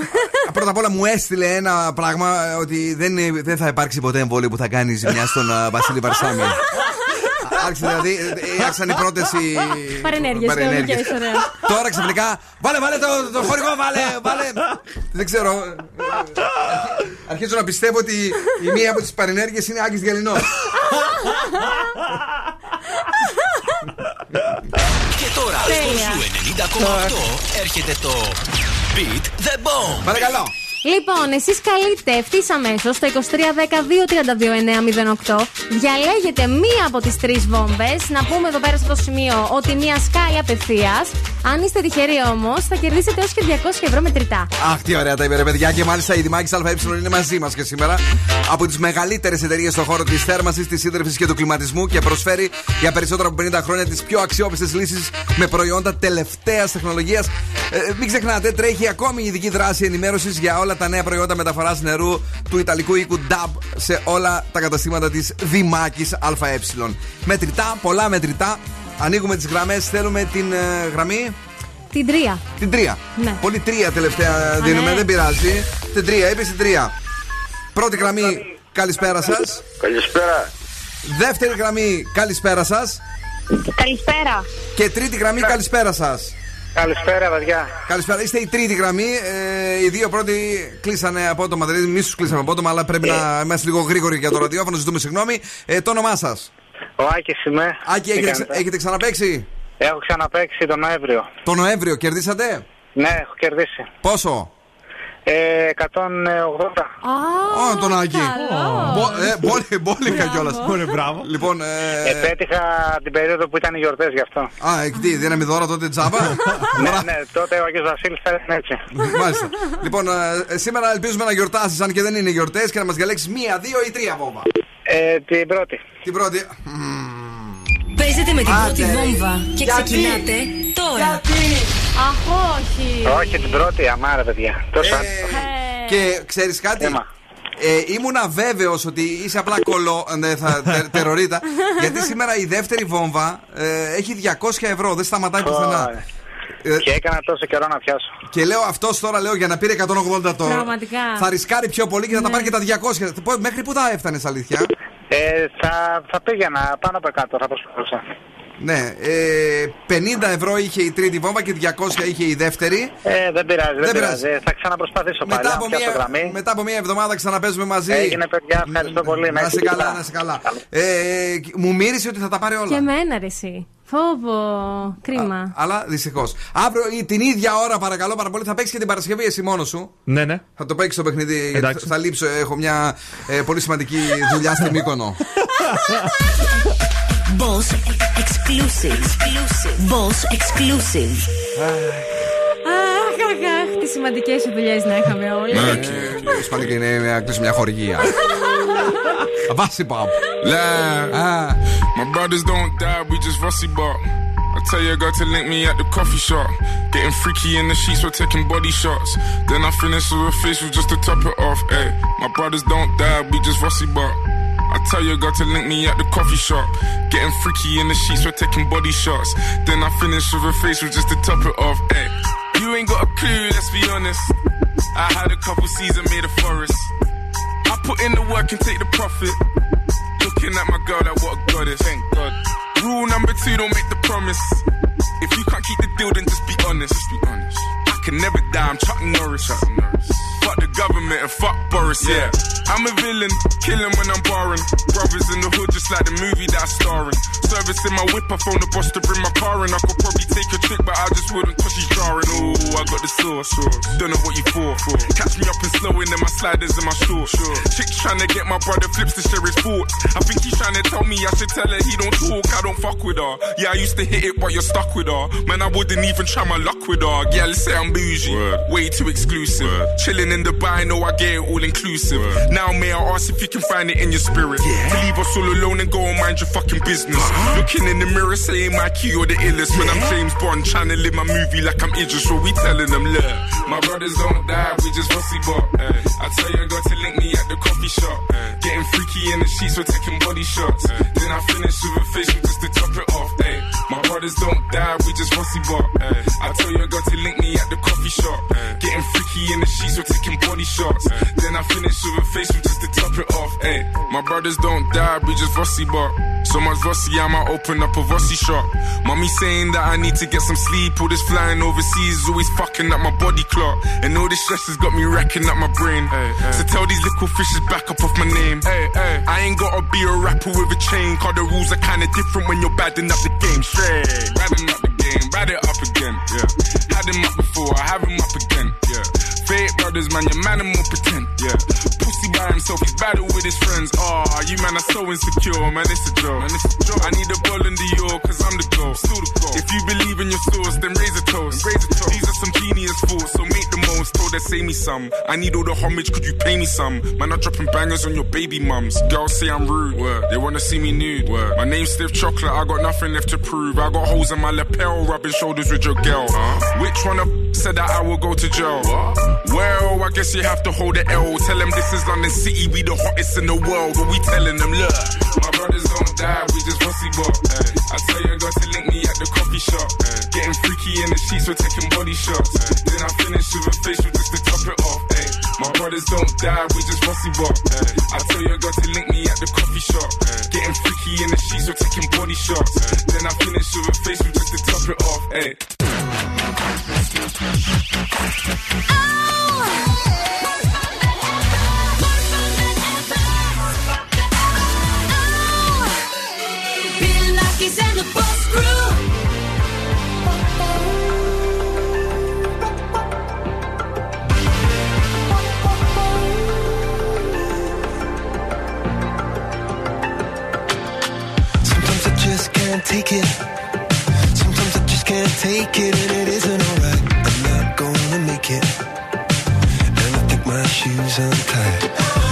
Πρώτα απ' όλα μου έστειλε ένα πράγμα ε, ότι δεν, είναι- δεν θα υπάρξει ποτέ εμβόλιο που θα κάνεις ζημιά στον α, Βασίλη Βαρσάμι. Άρχισε δηλαδή, ε, άρχισαν οι πρώτες οι. Παρενέργειες, παρενέργειες. κανονικές, ωραία. Τώρα ξαφνικά. Βάλε, βάλε το, το χορηγό, βάλε, βάλε. Δεν ξέρω. Αρχίζω να πιστεύω ότι η μία από τις παρενέργειες είναι Άκης Γελινός. Και τώρα στο Τέλεια. Zoo 90,8 έρχεται το Beat the Bomb. Παρακαλώ. Λοιπόν, εσείς καλείτε ευθύς αμέσως στο 2310-232-908. Διαλέγετε μία από τις τρεις βόμβες. Να πούμε εδώ πέρα σε αυτό το σημείο ότι μία σκάει απευθείας. Αν είστε τυχεροί όμως, θα κερδίσετε έως και 200 ευρώ μετρητά. Αχ, τι ωραία τα είπε, ρε παιδιά. Και μάλιστα η Δημάκης ΑΕ είναι μαζί μας και σήμερα. Από τις μεγαλύτερες εταιρείες στον χώρο της θέρμανσης, της ύδρευσης και του κλιματισμού και προσφέρει για περισσότερα από 50 χρόνια τις πιο αξιόπιστες λύσεις με προϊόντα τελευταίας τεχνολογίας. Ε, μην ξεχνάτε, τρέχει ακόμη η ειδική δράση ενημέρωσης για όλα τα νέα προϊόντα μεταφοράς νερού του Ιταλικού οίκου DAB σε όλα τα καταστήματα της Δημάκης ΑΕ. Μετρητά, πολλά μετρητά. Ανοίγουμε τις γραμμές, θέλουμε την ε, γραμμή; Την τρία. Την τρία. Ναι. Πολύ τρία τελευταία δίνουμε, ναι. δεν πειράζει. Την τρία, είπες την τρία. Πρώτη γραμμή, καλησπέρα σας. Καλησπέρα. Δεύτερη γραμμή, καλησπέρα σας. Καλησπέρα. Και τρίτη γραμμή, καλησπέρα σας. Καλησπέρα, παιδιά. Καλησπέρα. Είστε η τρίτη γραμμή. Ε, οι δύο πρώτοι κλείσανε απότομα. Δηλαδή, εμεί του κλείσαμε απότομα, αλλά πρέπει να είμαστε λίγο γρήγοροι για το ραδιόφωνο. Ζητούμε συγγνώμη. Ε, το όνομά σας. Ο Άκης είμαι. Άκη, Τι έχετε, κάνετε; έχετε ξαναπέξει; Έχω ξαναπέξει τον Νοέμβριο. Το Νοέμβριο κερδίσατε; Ναι, έχω κερδίσει. Πόσο; Ε, 180. Ω, τον Άκη. Μπο- ε, μπόλι- Μπόλικα κιόλας. μπράβο. Λοιπόν, ε, Επέτυχα την περίοδο που ήταν οι γιορτές γι' αυτό. Α, ε, τι, δίναμε δώρα τότε τζάμπα; [LAUGHS] ναι, ναι, τότε ο Αγίος Βασίλης θα ήταν έτσι. Μάλιστα. Λοιπόν, ε, σήμερα ελπίζουμε να γιορτάσεις, αν και δεν είναι γιορτές, και να μας διαλέξεις μία, δύο ή τρία βόμβα. Ε, την πρώτη. Την πρώτη. Παίζετε με την πρώτη Άντε, ρε. βόμβα και Γιατί; ξεκινάτε τώρα. Αχ, όχι. Όχι, την πρώτη, αμάρα, παιδιά. Τόσο Ε, Και ξέρεις κάτι; Ε, ήμουνα βέβαιος ότι είσαι απλά κολό, ναι, θα, τε- τερορίτα. [LAUGHS] γιατί σήμερα η δεύτερη βόμβα ε, έχει 200 ευρώ, δεν σταματάει πουθενά. Ε, Και έκανα τόσο καιρό να πιάσω. Και λέω αυτός τώρα, λέω για να πήρε 180 τώρα. Πραγματικά. Θα ρισκάρει πιο πολύ και θα τα πάρει και τα 200. Πο- Μέχρι πού θα έφτανες, αλήθεια; Ε, θα, θα πήγαινα πάνω από 100, θα προσπαθούσα. Ναι, ε, 50 ευρώ είχε η τρίτη βόμβα και 200 είχε η δεύτερη. Ε, δεν πειράζει, δεν, Δεν πειράζει. πειράζει. Θα ξαναπροσπαθήσω πάλι. Μετά να από, πιάσω μία, γραμμή. μετά από μία εβδομάδα ξαναπέζουμε μαζί. Έγινε, παιδιά, ευχαριστώ πολύ. Να είσαι καλά, να είσαι καλά. Ε, μου μύρισε ότι θα τα πάρει όλα. Και εμένα, ρε, εσύ. Φόβο. Κρίμα. Αλλά δυστυχώς. Αύριο ή την ίδια ώρα, παρακαλώ πάρα πολύ, θα παίξεις και την Παρασκευή εσύ μόνος σου. Ναι, ναι. Θα το παίξεις το παιχνίδι. γιατί Εντάξει. Θα λείψω. Έχω μια ε, πολύ σημαντική δουλειά στη Μύκονο. [LAUGHS] [LAUGHS] Boss exclusive. Boss exclusive. Αχ, αχ, αχ. Τι σημαντικέ δουλειέ να είχαμε όλοι. Ναι, και και σημαντική είναι να κλείσει μια χορηγία. [LAUGHS] Βάση παπ. Live. My brothers don't die, we just rusty bark. I tell your girl to link me at the coffee shop. Getting freaky in the sheets, we're taking body shots. Then I finish with a facial just to top it off. Ay. My brothers don't die, we just rusty bark. Tell your girl to link me at the coffee shop. Getting freaky in the sheets, we're taking body shots. Then I finish with a facial just to top it off. Ay. You ain't got a clue, let's be honest. I had a couple seasons made a forest. I put in the work and take the profit. Looking at my girl, like what a goddess. Thank God. Rule number two, don't make the promise. If you can't keep the deal, then just be honest. Just be honest. I can never die, I'm Chuck Norris. Chuck Norris. Fuck the government and fuck Boris, yeah. I'm a villain, killing when I'm barring. Brothers in the hood, just like the movie that I'm starring. Service in my whip, I phone the boss to bring my car in. I could probably take a trick, but I just wouldn't cause she's jarring. Oh, I got the sauce. Don't know what you for. Catch me up and slowing in my sliders and my shorts. Chicks trying to get my brother flips to share his thoughts. I think he's trying to tell me I should tell her he don't talk, I don't fuck with her. Yeah, I used to hit it, but you're stuck with her. Man, I wouldn't even try my luck with her. Yeah, let's say I'm bougie. Way too exclusive. Chilling in Dubai, know I get it all inclusive. Now, may I ask if you can find it in your spirit? To leave us all alone and go and mind your fucking business. Uh-huh. Looking in the mirror, saying my key or the illest. When I'm James Bond, trying to live my movie like I'm Idris. So we telling them, look, my brothers don't die, we just rusty bot. Eh, I tell you, I got to link me at the coffee shop. Eh. Getting freaky in the sheets, we're taking body shots. Eh. Then I finish with a facial just to top it off. Ay. My brothers don't die, we just rusty bot. I tell you, I got to link me at the coffee shop. Getting freaky in the sheets, we're taking body shots. Then I finish with a facial just to top it off. Ay. My brothers don't die, we just rusty but So much rusty, I might open up a rusty shop. Mommy saying that I need to get some sleep. All this flying overseas is always fucking up my body clock. And all this stress has got me racking up my brain. So tell these little fishes back up off my name. Hey, I ain't gotta be a rapper with a chain. Cause the rules are kinda different when you're badding up the game. Straight. Badding up the game, bad it up again. Yeah. Had him up before, I have him up again. Yeah. Fake brothers, man, your man and more pretend. Yeah. Pussy by himself, he's battle with his friends. Ah, you man are so insecure, man, it's a joke. Man, it's a joke. I need a ball in the York, cause I'm the goal. Still the goal. If you believe in your source, then raise a toast. raise a toast. These are some genius fools, so make the Told her, say me some. I need all the homage, could you pay me some? Man, I'm dropping bangers on your baby mums. Girls say I'm rude. Word. They wanna see me nude. Word. My name's Stiff Chocolate, I got nothing left to prove. I got holes in my lapel, rubbing shoulders with your girl. Which one of said that I will go to jail? Well, I guess you have to hold the L. Tell them this is London City, we the hottest in the world. But we telling them, look, my brothers don't die, we just rusty bot. I tell you, got to link me at the coffee shop. Getting freaky in the sheets, we're taking body shots. Then I finish with a facial just to top it off. Ay. My brothers don't die, we just bossy rock. I tell your girl to link me at the coffee shop. Getting freaky in the sheets, we're taking body shots. Then I finish with a face with just to top it off. Hey. Bill oh! Nackis and the Boss Crew. Sometimes I just can't take it. Sometimes I just can't take it, and it isn't alright. I'm not gonna make it. And I think my shoes untied.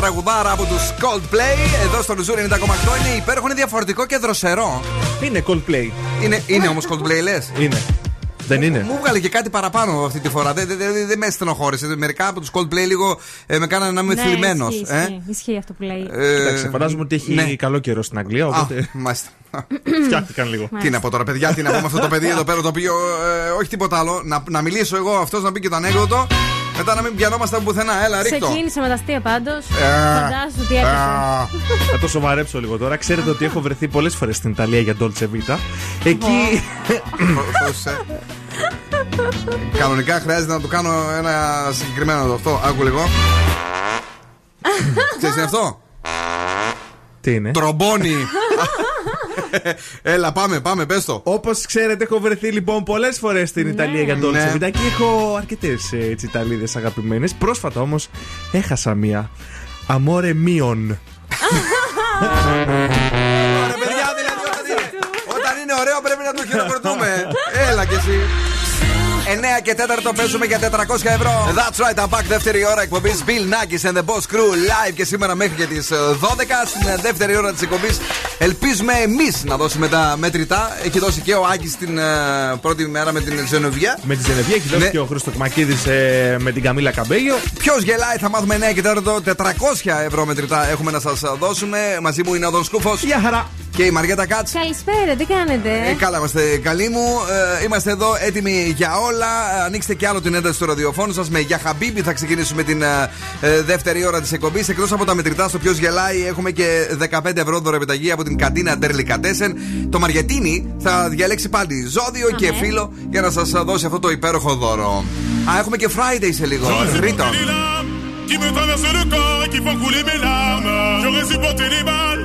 Τραγουδάρα από τους Coldplay. Εδώ στο Λουζούρι 90,8 είναι υπέροχο, είναι διαφορετικό και δροσερό. Είναι Coldplay. Είναι, είναι όμως Coldplay, λες; Είναι. Δεν είναι. Μου βγάλε και κάτι παραπάνω αυτή τη φορά. Δεν, δεν, δεν, δεν με στενοχώρησε. Μερικά από τους Coldplay λίγο ε, με κάνανε να είμαι Ναι, θλιμμένος. ισχύει, Ε; ισχύει, ισχύει αυτό που λέει. Εντάξει, φαντάζομαι ότι έχει ναι. καλό καιρό στην Αγγλία, οπότε Μάλιστα. φτιάχτηκαν λίγο. Τι να πω τώρα, παιδιά, τι να πω με αυτό το παιδί εδώ πέρα το οποίο ε, όχι τίποτα άλλο. Να, να μιλήσω εγώ, αυτός να πει και το ανέκδοτο. Μετά να μην πιανόμασταν πουθενά. Έλα, ρίχτω. Ξεκίνησε με τα αστεία πάντως. Ε, Φαντάζομαι τι έπεσε. Θα το σοβαρέψω λίγο τώρα. Ξέρετε ότι έχω βρεθεί πολλές φορές στην Ιταλία για Dolce Vita. Εκεί. Πώς, ε. Κανονικά χρειάζεται να του κάνω ένα συγκεκριμένο το αυτό. Άκου λίγο. Ξέρεις τι είναι αυτό; Τι είναι; Τρομπόνι. [LAUGHS] Έλα, πάμε, πάμε, πες το. Όπως ξέρετε, έχω βρεθεί λοιπόν πολλές φορές στην Ιταλία για Dolce Ναι. Vita και έχω αρκετές Ιταλίδες αγαπημένες. Πρόσφατα όμως έχασα μία. Αμόρε μίον. Ωραία, παιδιά, δηλαδή όταν είναι, όταν είναι ωραίο πρέπει να το χειροκροτούμε. Έλα κι εσύ. 9 και 4 παίζουμε για 400 ευρώ. That's right, I'm back. Δεύτερη ώρα εκπομπής Bill Nackis and the Boss Crew live και σήμερα μέχρι και τις 12. Στην ε, δεύτερη ώρα της εκπομπής ελπίζουμε εμείς να δώσουμε τα μέτρητά. Έχει δώσει και ο Άκη την ε, πρώτη μέρα με την Ζενοβία. Με τη Ζενεβία έχει δώσει Ναι. και ο Χρήστος Κμακίδη με την Καμίλα Καμπέγιο. Ποιος γελάει, θα μάθουμε 9 και 4 400 ευρώ μετρητά έχουμε να σας δώσουμε. Μαζί μου είναι ο Δον Σκούφος. Γεια χαρά. Και η Μαριέτα Κάτς. Καλησπέρα, τι κάνετε; Ε, καλά είμαστε, καλοί μου. Ε, είμαστε εδώ έτοιμοι για όλα. Ανοίξτε κι άλλο την ένταση του ραδιοφώνου σας. Με Για Χαμπίμπι θα ξεκινήσουμε την ε, ε, δεύτερη ώρα της εκπομπής. Εκτός από τα μετρητά στο ποιος γελάει, έχουμε και 15 ευρώ δωρεπιταγή από την καντίνα Τερλικατέσεν. Το Μαριετίνι θα διαλέξει πάλι ζώδιο και φίλο για να σας δώσει αυτό το υπέροχο δώρο. Α, έχουμε και Friday σε λίγο. Ρίτο. qui me traversent le corps et qui font couler mes larmes. J'aurais supporté les balles,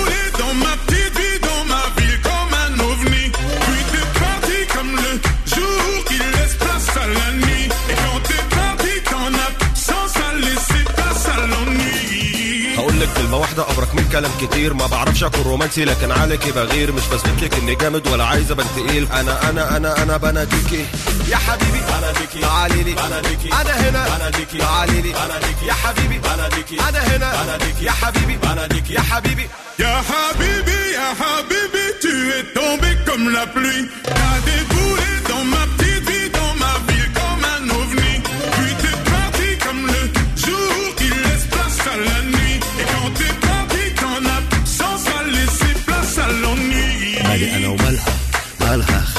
هقول لك كلمة واحدة أبرك من كلام كتير. ما بعرفش أكون رومانسي لكن عليكي بغير. مش بثبت لك إني جامد ولا عايز أبان تقيل. أنا أنا أنا أنا بناديكي يا حبيبي بناديكي تعالي لي بناديكي أنا هنا. بناديكي تعالي لي بناديكي يا حبيبي. بناديكي أنا هنا. بناديكي يا حبيبي. بناديكي يا حبيبي. Ya Habibi, Ya Habibi, tu es tombé comme la pluie. T'as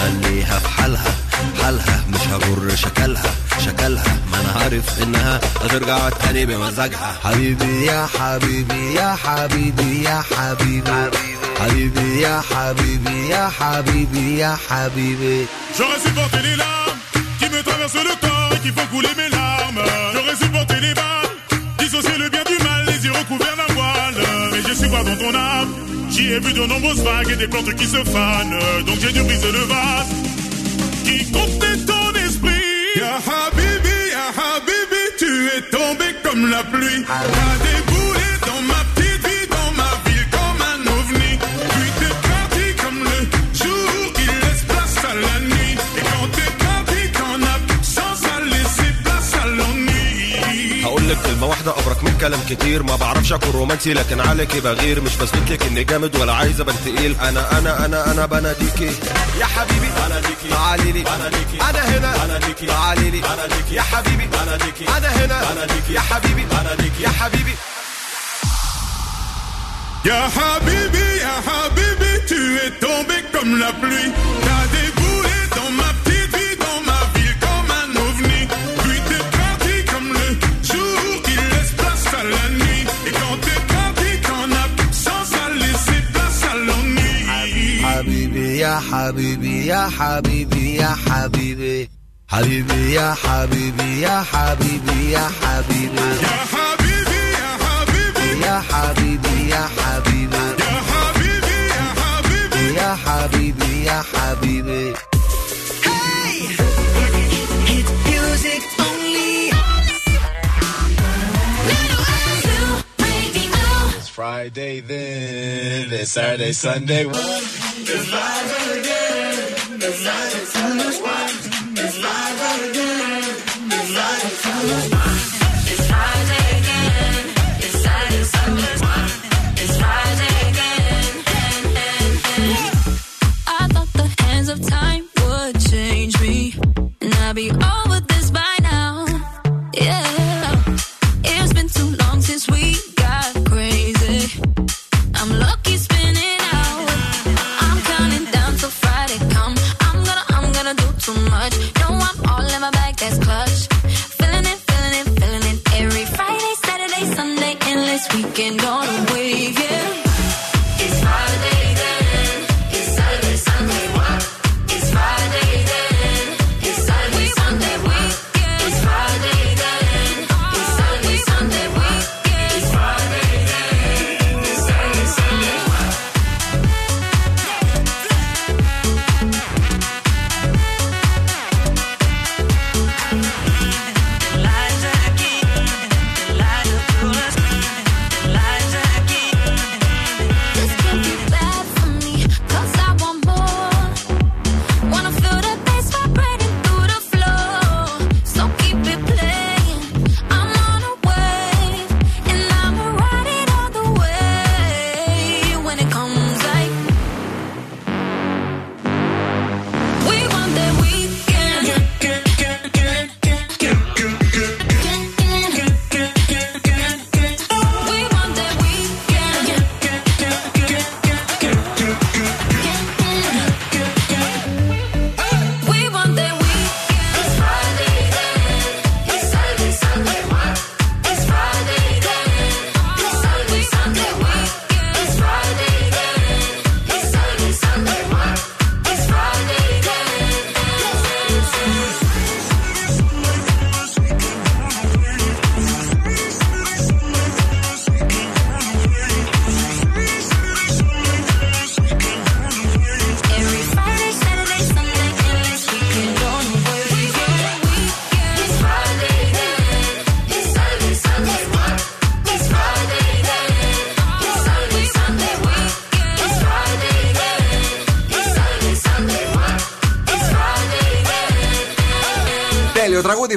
خليها في حالها حالها مش هغر شكلها شكلها ما أنا عارف إنها هترجع تاني بمزاجها حبيبي يا حبيبي يا حبيبي يا حبيبي حبيبي يا حبيبي يا حبيبي يا حبيبي J'aurais supporté les larmes qui me traversent le corps et qui font couler mes larmes. J'aurais supporté les balles, dissocier le bien du mal, les yeux recouverts d'un voile. Mais j'ai su voir dans ton âme, j'y ai vu de nombreuses vagues et des plantes qui se fanent. Donc j'ai dû briser le vase qui contenait ton esprit. Ya Habibi, Ya Habibi, tu es tombé comme la pluie. T'as لك كلمة واحدة أبرك من كلام كتير. ما بعرفش أكون رومانسي لكن عليكي بغير. مش بثبت لك إني جامد ولا عايز أبان تقيل. أنا أنا أنا أنا بناديكي يا حبيبي بناديكي تعالي لي. بناديكي أنا هنا. بناديكي تعالي لي. بناديكي يا حبيبي. بناديكي أنا هنا. بناديكي يا حبيبي. بناديكي يا حبيبي. Ya Habibi, Ya Habibi, tu es tombé comme la pluie. حبيبي يا حبيبي يا حبيبي يا حبيبي حبيبي يا حبيبي يا حبيبي يا حبيبي Ya Habibi, Ya Habibi, يا حبيبي يا حبيبي Ya Habibi, Ya Habibi. يا حبيبي يا حبيبي Music only. It's Friday then, it's Saturday, Sunday. What? It's live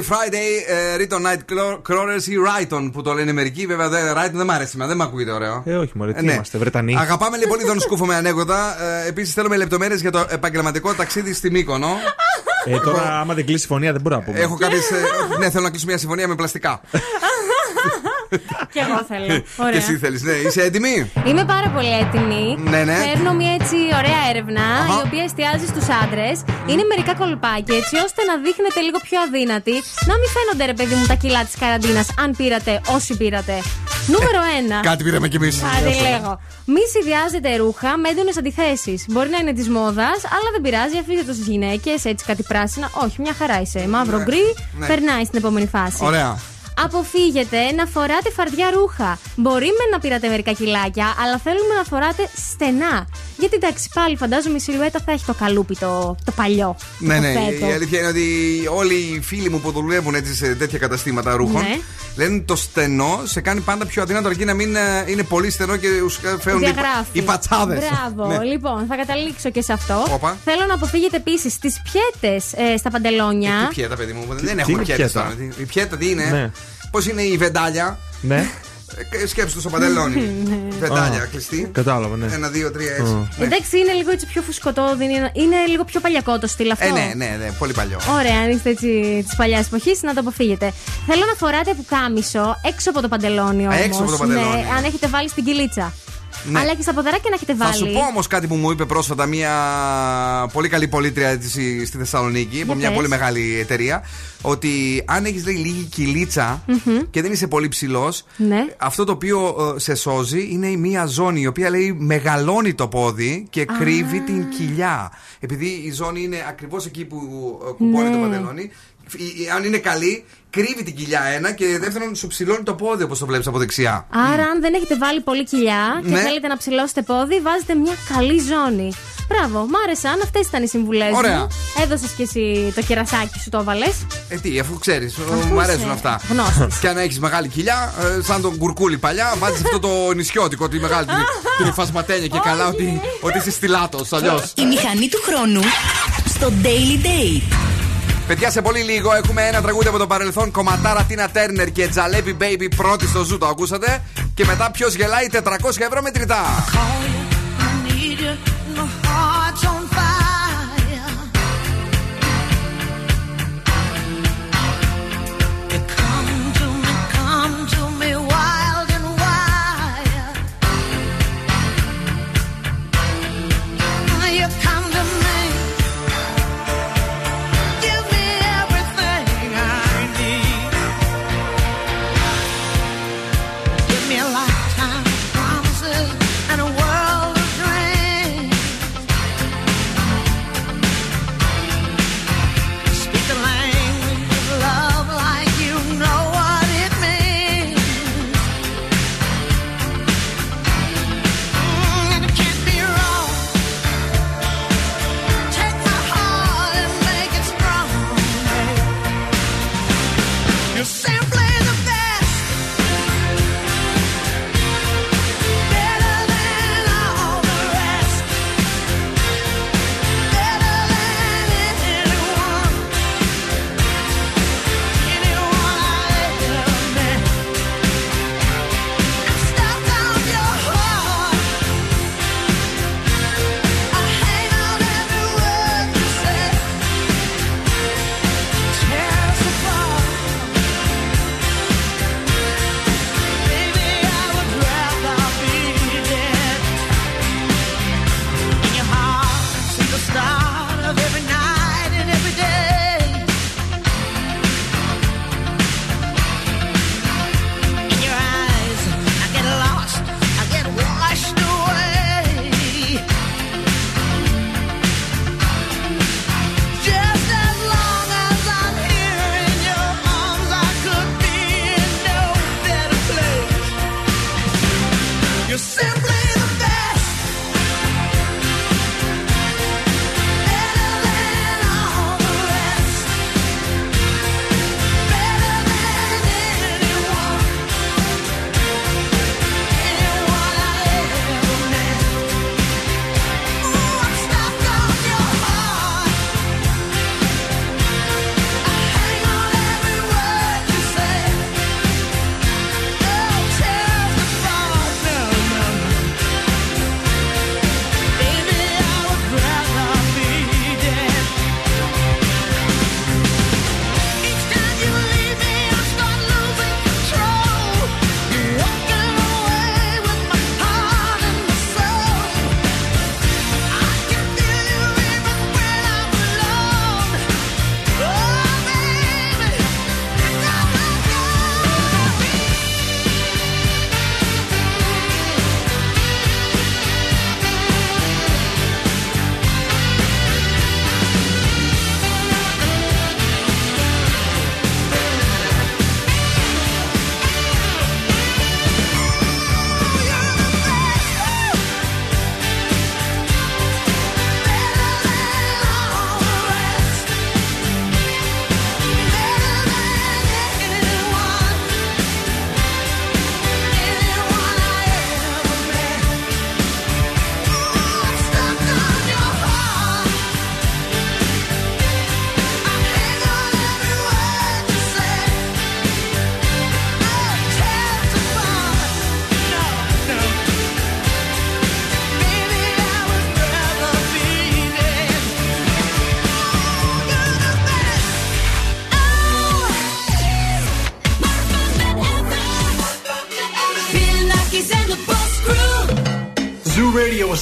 Friday, ε, Riton Night Crawlers ή Riton που το λένε μερικοί. Βέβαια, δεν, Riton δεν μ' αρέσει σήμερα, δεν μ' ακούγεται ωραίο. Ε, όχι, μωρέ, τι ναι. είμαστε, Βρετανοί. Αγαπάμε λοιπόν τον σκούφο με ανέκδοτα. Ε, Επίσης θέλουμε λεπτομέρειες για το επαγγελματικό ταξίδι στη Μύκονο. Ε, τώρα, άμα δεν κλείσει συμφωνία, δεν μπορώ να πούμε. Έχω κάποιες. ναι, θέλω να κλείσω μια συμφωνία με πλαστικά. Και εγώ θέλω. [LAUGHS] Και Ωραία. εσύ θέλεις, ναι, είσαι έτοιμη; Είμαι πάρα πολύ έτοιμη. Ναι, ναι. Παίρνω μια έτσι ωραία έρευνα Αχα. η οποία εστιάζει στους άντρες. Είναι μερικά κολπάκια έτσι ώστε να δείχνετε λίγο πιο αδύνατοι. Να μην φαίνονται ρε παιδί μου τα κιλά της καραντίνας αν πήρατε όσοι πήρατε. Νούμερο 1. Κάτι πήραμε κι εμείς. Άντε λέγω. Μη συνδυάζετε ρούχα με έντονες αντιθέσεις. Μπορεί να είναι της μόδας, αλλά δεν πειράζει, αφήστε το στις γυναίκες, έτσι κάτι πράσινα. Όχι, μια χαρά είσαι. Μαύρο γκρι, ναι. περνάει στην επόμενη φάση. Ωραία. Αποφύγετε να φοράτε φαρδιά ρούχα. Μπορεί με να πήρατε μερικά κιλάκια, αλλά θέλουμε να φοράτε στενά. Γιατί εντάξει, πάλι φαντάζομαι η σιλουέτα θα έχει το καλούπι το, το παλιό. Ναι, το ναι. φέτο. Η αλήθεια είναι ότι όλοι οι φίλοι μου που δουλεύουν έτσι σε τέτοια καταστήματα ρούχων Ναι. λένε το στενό σε κάνει πάντα πιο αδύνατο αρκεί να μην ε, είναι πολύ στενό και ουσιαστικά φέρουν οι, Διαγράφει. οι πατσάδες. Μπράβο. Λοιπόν, θα καταλήξω και σε αυτό. Όπα. Θέλω να αποφύγετε επίσης τις πιέτες στα παντελόνια. Τι πιέτα, παιδί μου, δεν τι έχουμε είναι πιέτα πιέτα; τώρα. Τι- Η πιέτα τι είναι, Ναι. Πώς είναι η βεντάλια; Ναι, Ε, Σκέψου το στο παντελόνι. [LAUGHS] Βεντάλια Α. κλειστή. κατάλαβα, ναι. Ένα, δύο, τρία, Α. έτσι. Ναι. Εντάξει, είναι λίγο έτσι πιο φουσκωτό, δεν είναι, είναι λίγο πιο παλιακό το στυλ αυτό. Ε, ναι, ναι, ναι, πολύ παλιό. Ωραία, αν είστε έτσι της παλιάς εποχής, να το αποφύγετε. Θέλω να φοράτε πουκάμισο έξω από το παντελόνι όμω. Έξω από το παντελόνι. Ναι, αν έχετε βάλει στην κυλίτσα. Ναι. Αλλά και στα ποδαράκια να έχετε βάλει. Θα σου πω όμως κάτι που μου είπε πρόσφατα μια πολύ καλή πολίτρια της στη Θεσσαλονίκη από Για μια πες. πολύ μεγάλη εταιρεία. Ότι αν έχεις λίγη κυλίτσα Μμμ. και δεν είσαι πολύ ψηλός, Ναι. αυτό το οποίο ε, σε σώζει είναι η μία ζώνη η οποία λέει μεγαλώνει το πόδι και κρύβει την κοιλιά. Επειδή η ζώνη είναι ακριβώς εκεί που ε, κουμπώνει Ναι. το παντελόνι. Η- η- Αν είναι καλή, κρύβει την κοιλιά ένα και δεύτερον σου ψηλώνει το πόδι όπως το βλέπεις από δεξιά. Άρα, αν δεν έχετε βάλει πολύ κοιλιά και Ναι. θέλετε να ψηλώσετε πόδι, βάζετε μια καλή ζώνη. Μπράβο, μ' άρεσαν. Αυτές ήταν οι συμβουλές Ωραία. μου. Έδωσες και εσύ το κερασάκι σου, το έβαλες. Ε, τι, αφού ξέρεις, Αφού μου αρέσουν είσαι αυτά. γνώστης. Και αν έχεις μεγάλη κοιλιά, ε, σαν τον κουρκούλι παλιά, βάζεις αυτό το [LAUGHS] νησιώτικο, τη μεγάλη, την, την υφασματένια και καλά ότι, ότι είσαι στυλάτος. Αλλιώς. Η μηχανή του χρόνου στο Daily Date. Παιδιά, σε πολύ λίγο έχουμε ένα τραγούδι από το παρελθόν. Κομματάρα Τίνα Τέρνερ και Τζαλέπι Baby πρώτη στο ζου, το ακούσατε. Και μετά ποιος γελάει 400 ευρώ μετρητά. need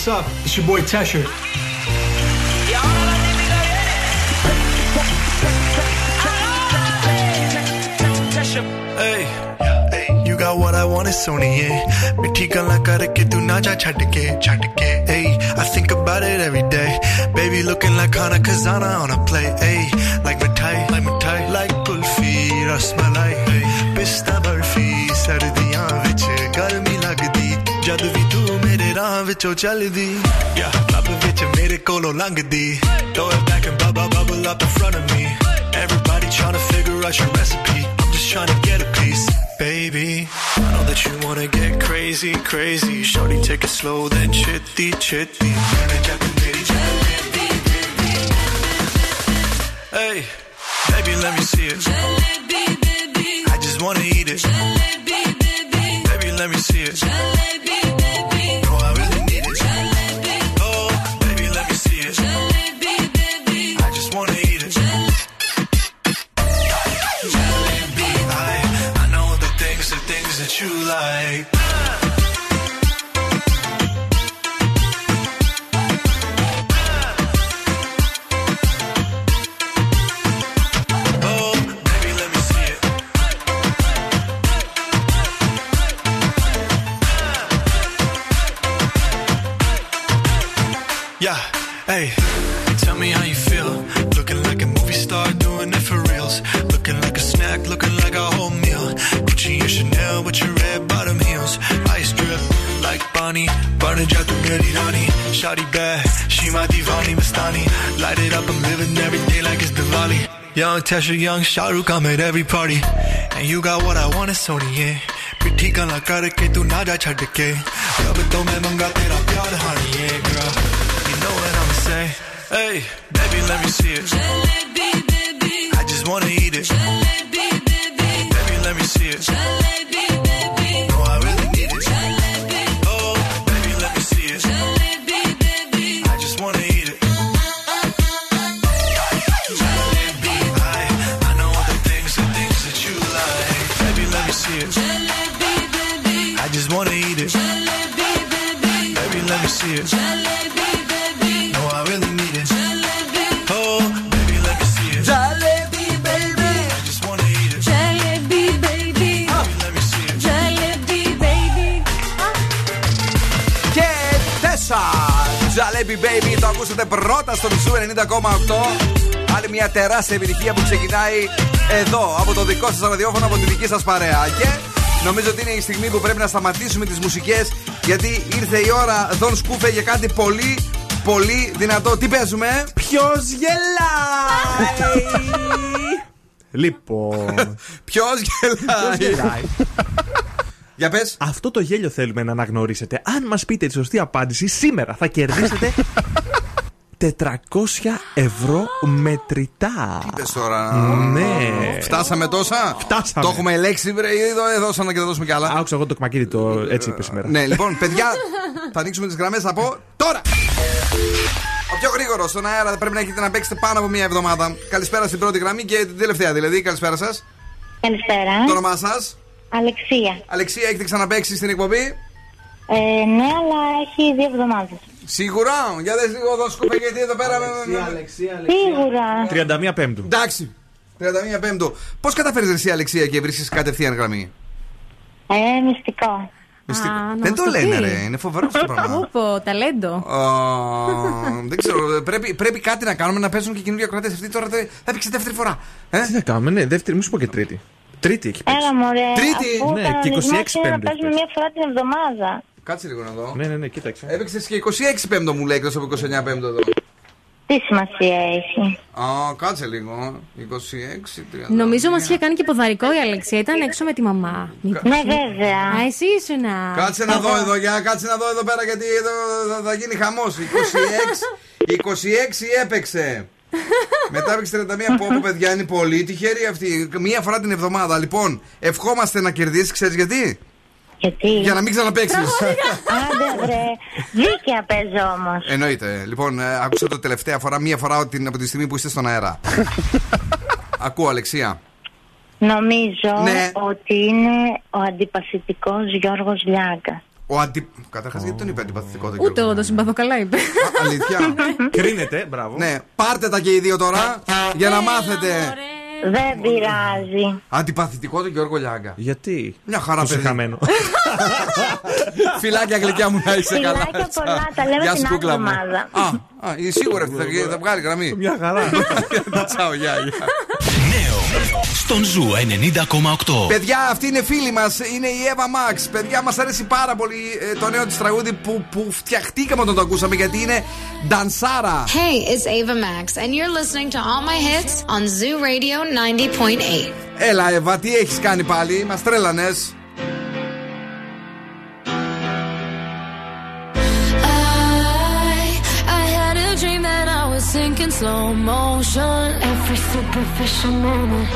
What's up? It's your boy Tesher. होगा what I want is सोनिए मिठी गल्ला करके तू ना जा छट के छट hey I think about it every day. Baby looking like Hana Kazana on a play hey. Like mithai like mithai like kulfi rasmalai hey. Pista barfi सर्दियां विच गर्मी लगदी जद भी ਵਿੱਚੋਂ ਚੱਲਦੀ yeah ਲੱਭ ਵਿੱਚ ਮੇਰੇ ਕੋਲੋਂ ਲੰਘਦੀ throw it back and bubble bubble up in front of me everybody trying to figure out your recipe I'm just trying to get a piece baby I know that you wanna get crazy crazy shorty take it slow then chitty chitty Hey, baby, let me see it. I just wanna eat it. Baby, let me see it. Young Tesha, young Shahrukh, I'm at every party. And you got what I want, it's Sony, yeah. पिट्ठी गला करके तू ना जा छड़ के अब तो मैं मंगा तेरा प्यार हानी yeah, girl you know what I'ma say hey baby let me see it I just wanna eat it Baby, το ακούσατε πρώτα στο Μισού 90,8. Άλλη μια τεράστια επιτυχία που ξεκινάει εδώ, από το δικό σας ραδιόφωνο, από τη δική σας παρέα. Και νομίζω ότι είναι η στιγμή που πρέπει να σταματήσουμε τις μουσικές, γιατί ήρθε η ώρα, Δον Σκούφε, για κάτι πολύ, πολύ δυνατό. Τι παίζουμε, Ποιος γελάει! λοιπόν. [LAUGHS] Ποιος γελάει; Ποιος γελάει; Για πες. Αυτό το γέλιο θέλουμε να αναγνωρίσετε. Αν μας πείτε τη σωστή απάντηση, σήμερα θα κερδίσετε [LAUGHS] 400 ευρώ μετρητά. Πες τώρα. Ναι. Φτάσαμε τόσα; Φτάσαμε. Το έχουμε ελέξει, βρε, ή εδώ έδωσαν και θα δώσουμε κι άλλα. Άκουσα εγώ το κμακίδι το έτσι είπε σήμερα. Ναι, λοιπόν, παιδιά, θα ανοίξουμε τις γραμμές από τώρα. Ο πιο γρήγορο στον αέρα πρέπει να έχετε να παίξετε πάνω από μία εβδομάδα. Καλησπέρα στην πρώτη γραμμή και την τελευταία δηλαδή. Καλησπέρα σας. Καλησπέρα. Το όνομά σας; Αλεξία. Αλεξία, έχετε ξαναπέξει στην εκπομπή; Ε, ναι, αλλά έχει δύο εβδομάδες. Σίγουρα. Για δες λίγο εδώ σκούπε γιατί εδώ πέρα. Σίγουρα. 31 Πέμπτου. Εντάξει. 31 Πέμπτου. Πώς καταφέρεις εσύ, Αλεξία, και βρίσκεις κατευθείαν γραμμή; Ε, μυστικό. Μυστικό. να Δεν μας το το λένε, πεις. ρε. Είναι φοβερό αυτό το πράγμα. Ούπο, ταλέντο. Α, δεν ξέρω. Πρέπει, πρέπει κάτι να κάνουμε να παίζουν και καινούργια ακροατές. Αυτή τώρα θα θα έπαιξε δεύτερη φορά. Ε; Τι θα κάνουμε, ναι, δεύτερη, μη σου πω και τρίτη. Τρίτη έχει παίξει. Έλα, μωρέ. Τρίτη. Αφού Ναι, ο και 26 κανονισμός είναι να Πέμπτη παίζουμε έχει μία φορά την εβδομάδα. Κάτσε λίγο να δω. Ναι, ναι, ναι, κοίταξε. Έπαιξες και 26 Πέμπτο μου λέει εκτό από 29 Πέμπτο εδώ. Τι σημασία έχει; Α, κάτσε λίγο. 26, 30. Νομίζω μας είχε κάνει και ποδαρικό η Αλεξία. Ήταν έξω με τη μαμά. Μήπως Ναι, είναι; βέβαια. Α, εσύ ήσουν. Κάτσε να δω εδώ, για κάτσε να δω εδώ πέρα γιατί εδώ θα, θα γίνει χαμός. 26, 26 έπαιξε. [LAUGHS] Μετά έπαιξε 31 πω πω παιδιά είναι πολύ τυχερή αυτή. Μία φορά την εβδομάδα. Λοιπόν, ευχόμαστε να κερδίσεις, ξέρεις γιατί; Γιατί; Για να μην ξαναπέξει. Άντε, βρε. Δίκαια παίζω όμως. Εννοείται. Λοιπόν, ε, άκουσα το τελευταία φορά, μία φορά από την- από τη στιγμή που είστε στον αέρα. [LAUGHS] Ακούω, Αλεξία. Νομίζω Ναι. ότι είναι ο αντιπαθητικός Γιώργος Λιάγκα. Ο Ο αντι... Καταρχάς, γιατί τον είπε αντιπαθητικό τον Ούτε Γιώργο. εγώ το συμπαθώ καλά, είπε. Αλήθεια. [LAUGHS] Κρίνεται, μπράβο. ναι, πάρτε τα και οι δύο τώρα για να μάθετε. Δεν πειράζει. Αντιπαθητικό τον Γιώργο Λιάγκα. Γιατί; Μια χαρά, Τόσο παιδί. χαμένο. [LAUGHS] Φιλάκια γλυκιά μου να είσαι καλά. Φιλάκια πολλά, τα λέμε Γεια την σου, άλλη κούκλα μου. εβδομάδα. Α, α, η σίγουρα αυτή θα, θα βγάλει γραμμή. Μια χαρά. [LAUGHS] Τσάω, γεια, γεια. Στον Zoo 90,8. Παιδιά, αυτή είναι φίλη μας. Είναι η Εύα Max. Παιδιά, μας αρέσει πάρα πολύ ε, το νέο της τραγούδι που, που φτιαχτήκαμε όταν το ακούσαμε γιατί είναι ντανσάρα. Hey, it's Ava Max, and you're listening to all my hits on Zoo Radio 90.8. Έλα, Εύα, τι έχεις κάνει πάλι, μας τρέλανες. That I was sinking slow motion. Every superficial moment.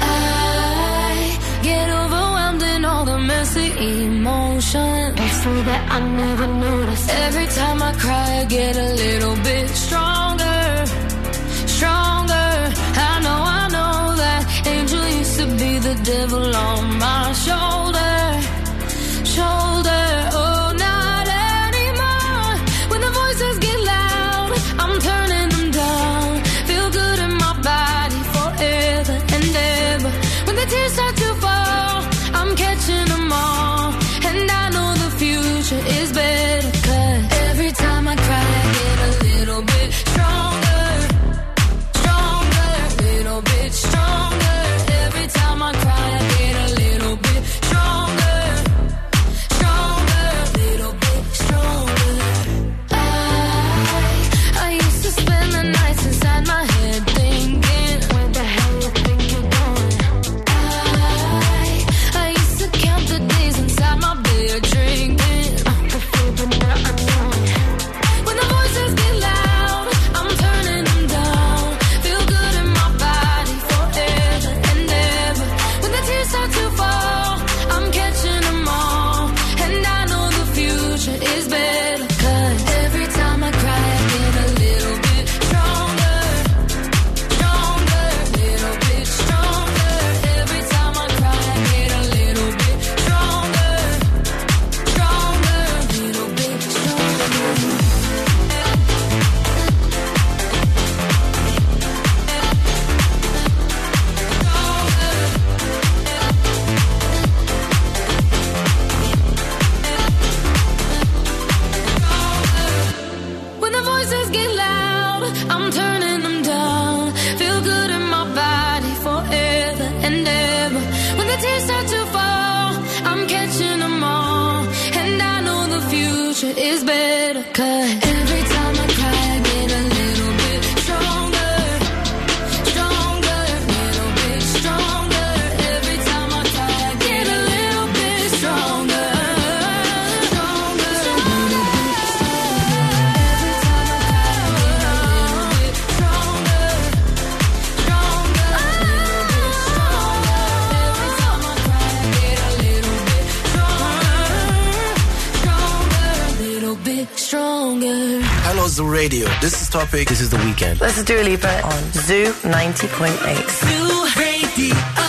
I get overwhelmed in all the messy emotions. So that I never noticed. Every time I cry, I get a little bit stronger. Stronger. I know, I know that angel used to be the devil on my shoulder. Shoulder. Oh, Radio. This is Topic. This is The Weekend. This is Dua Lipa on Zoo 90.8. Zoo Radio.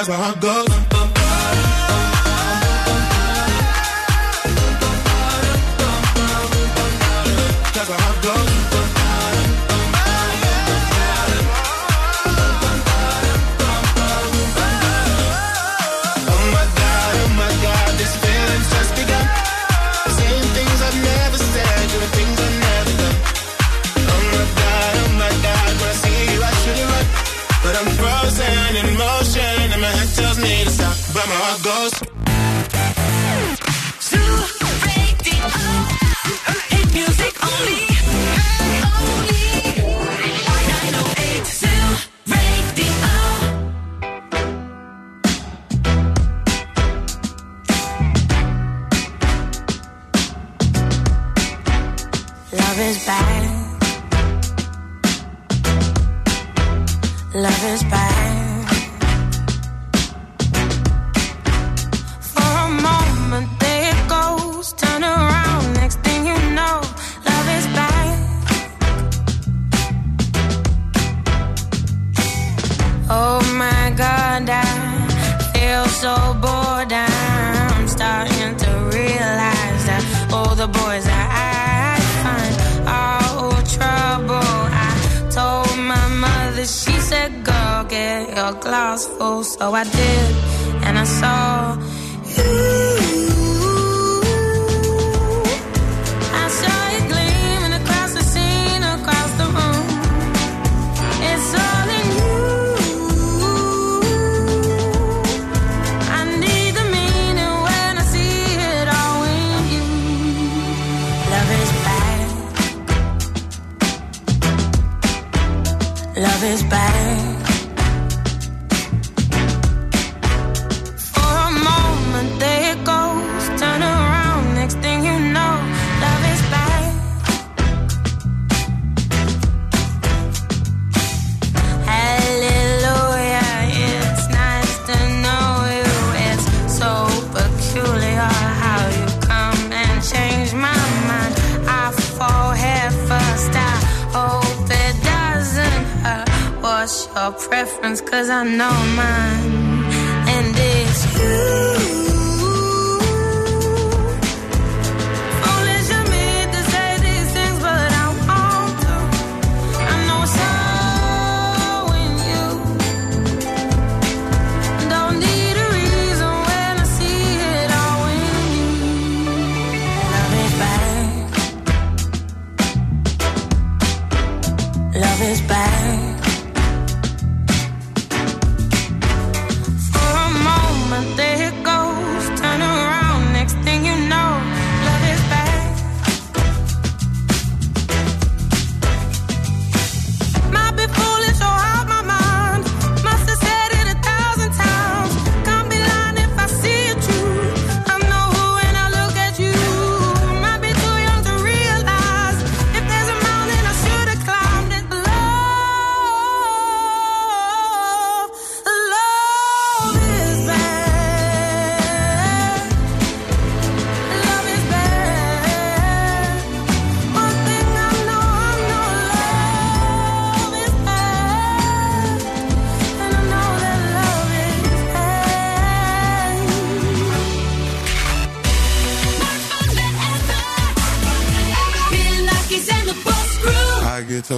that's where I go.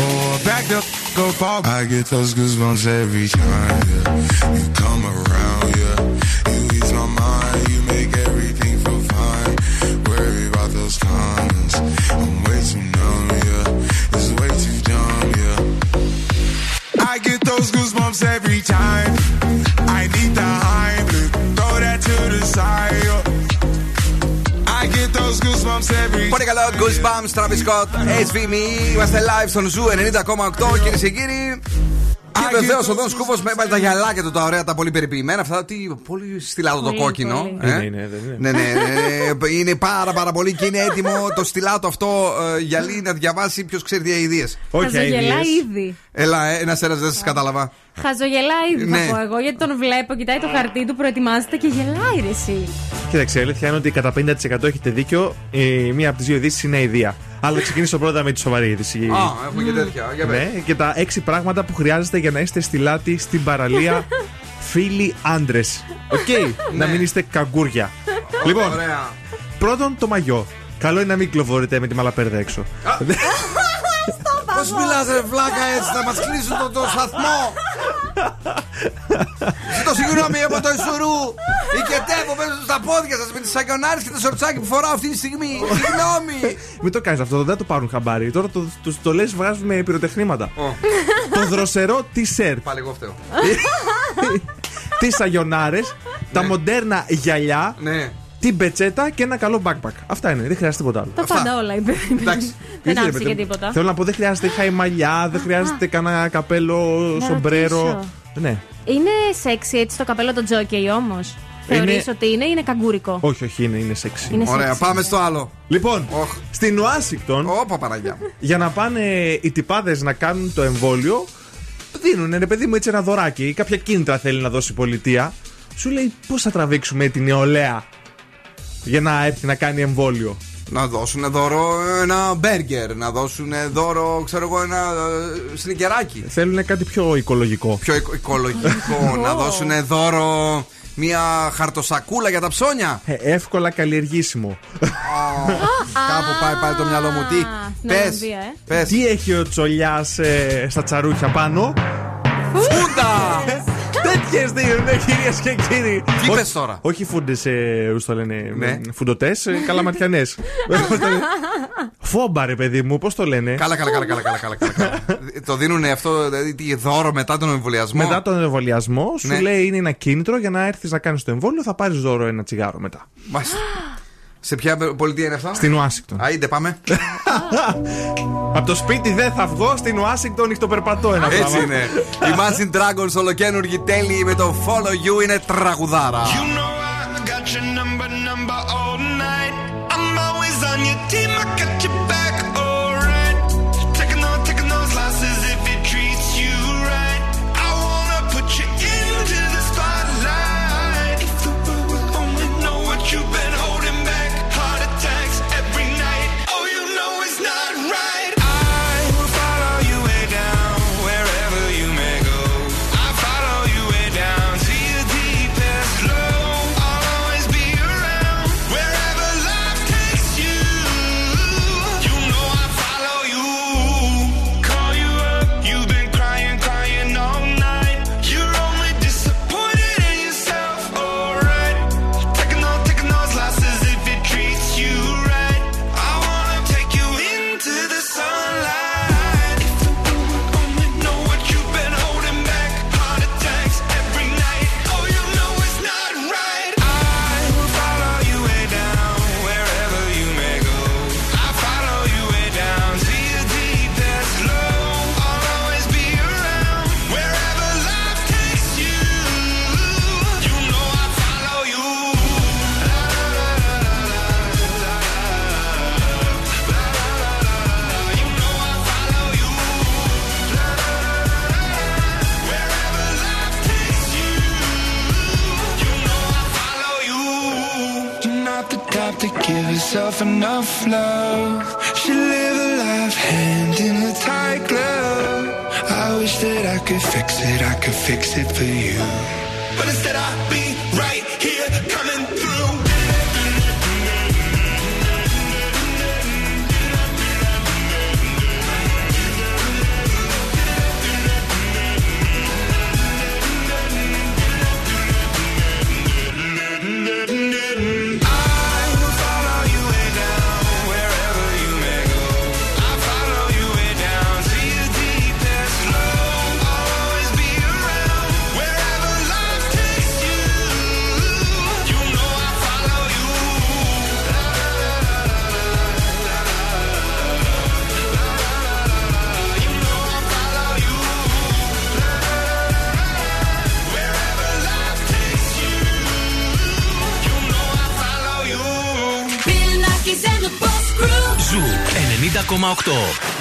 Or back the go fall. I get those goosebumps every time, yeah. You come around, yeah. You ease my mind, you make everything feel fine. Worry about those comments. I'm way too numb, yeah. It's way too dumb, yeah. I get those goosebumps every time. I need the Heimlich, throw that to the side. Πολύ καλό, Goosebumps, Travis Scott, SVME. Είμαστε live στον Zoo 90,8 κυρίες και κύριοι. Και βεβαίως ο Δον Σκούφος με έβαλε τα γυαλάκια του, τα ωραία, τα πολύ περιποιημένα. Αυτά τι πολύ στυλάτο το Πολύ, κόκκινο. πολύ. ε. Είναι, είναι, δεν είναι. Ναι, ναι, ναι, είναι πάρα πάρα πολύ και είναι έτοιμο το στυλάτο αυτό ε, γυαλί να διαβάσει ποιος ξέρει τι αηδίες. Χαζογελά ήδη. Έλα, ένας ένας δεν σας κατάλαβα. Χαζογελά ήδη Ναι. θα πω εγώ, γιατί τον βλέπω, κοιτάει το χαρτί του, προετοιμάζεται και γελάει ρε εσύ. Κοίταξε, η αλήθεια είναι ότι κατά 50% έχετε δίκιο. Η μία από τις δύο ειδήσεις είναι αηδία. Αλλά ξεκινήσω πρώτα με τη σοβαρή είδηση. Α, έχουμε και τέτοια. Για πες. Ναι, και τα έξι πράγματα που χρειάζεται για να είστε στυλάτοι στην παραλία [LAUGHS] φίλοι άντρες. Οκ, να μην είστε καγκούρια. λοιπόν, Ωραία. πρώτον το μαγιό. Καλό είναι να μην κυκλοφορείτε με τη μαλαπέρδα έξω. [LAUGHS] [LAUGHS] Πώς μιλάς, ρε βλάκα, έτσι θα μας κλείσουν το, το σταθμό. Ζητώ συγγνώμη από το Ισουρού. Οικετεύω μέσα στα πόδια σας με τις σαγιονάρες και το σορτσάκι που φοράω αυτή τη στιγμή. Συγγνώμη. Μην το κάνεις αυτό, δεν το πάρουν χαμπάρι. Τώρα το, το, το λες, βγάζουμε πυροτεχνήματα. το δροσερό t-shirt. Πάλι εγώ φταίω. τι σαγιονάρες, τα μοντέρνα γυαλιά, Ναι. την πετσέτα και ένα καλό backpack. Αυτά είναι, δεν χρειάζεται τίποτα άλλο. Τα πάντα όλα είπε. Δεν Ήθελε, άφησε παιδί και μου. τίποτα. Θέλω να πω, δεν χρειάζεται χαϊμαλιά, δεν χρειάζεται κανένα καπέλο, Να σομπρέρο. ρωτήσω. Ναι. Είναι σεξι έτσι το καπέλο το τζόκεϊ όμως. Θεωρείς ότι είναι ή είναι καγκούρικο; Όχι, όχι, είναι, είναι σεξι. Είναι Ωραία, σεξι. πάμε στο άλλο. Λοιπόν, στην Ουάσιγκτον, Όπα Παναγιά. μου. για να πάνε οι τυπάδες να κάνουν το εμβόλιο, δίνουν ρε παιδί μου έτσι ένα δωράκι. Κάποια κίνητρα θέλει να δώσει η πολιτεία. Σου λέει πώς θα τραβήξουμε την νεολαία για να έρθει να κάνει εμβόλιο; Να δώσουν δώρο ένα μπέργκερ, να δώσουν δώρο, ξέρω εγώ, ένα ε, σνικεράκι. Θέλουν κάτι πιο οικολογικό. Πιο οικο- οικολογικό, να δώσουν δώρο μια χαρτοσακούλα για τα ψώνια. Ε, εύκολα καλλιεργήσιμο. Κάπου πάει πάλι το μυαλό μου. Τι, στην πες, Ολλανδία, ε. πες. Τι έχει ο τσολιάς στα τσαρούχια πάνω; Φούντα! Τέτοιες δίνουν, κυρίες και κύριοι. Τι Όχι- πες τώρα; Όχι φούντες, πώς το λένε, Ναι. φουντοτές, καλαματιανέ. [LAUGHS] Φόμπα, ρε παιδί μου, πώς το λένε; Καλά, καλά, καλά, καλά, καλά, καλά, καλά, καλά. το δίνουν αυτό, δηλαδή τι δώρο μετά τον εμβολιασμό; Μετά τον εμβολιασμό, σου Ναι. λέει είναι ένα κίνητρο για να έρθεις να κάνεις το εμβόλιο, θα πάρεις δώρο ένα τσιγάρο μετά. Μάλιστα. Σε ποια πολιτεία είναι αυτό; Στην Ουάσιγκτον. Άιντε, πάμε. [LAUGHS] Από το σπίτι δεν θα βγω, στην Ουάσιγκτον νυχτοπερπατώ ένα πράγμα. Έτσι είναι. Η Imagine Dragons ολοκένουργη τέλη με το Follow You είναι τραγουδάρα. You know I got your number, number all type to give yourself enough love. Should live a life hand in a tight glove. I wish that I could fix it, I could fix it for you. But instead I'll be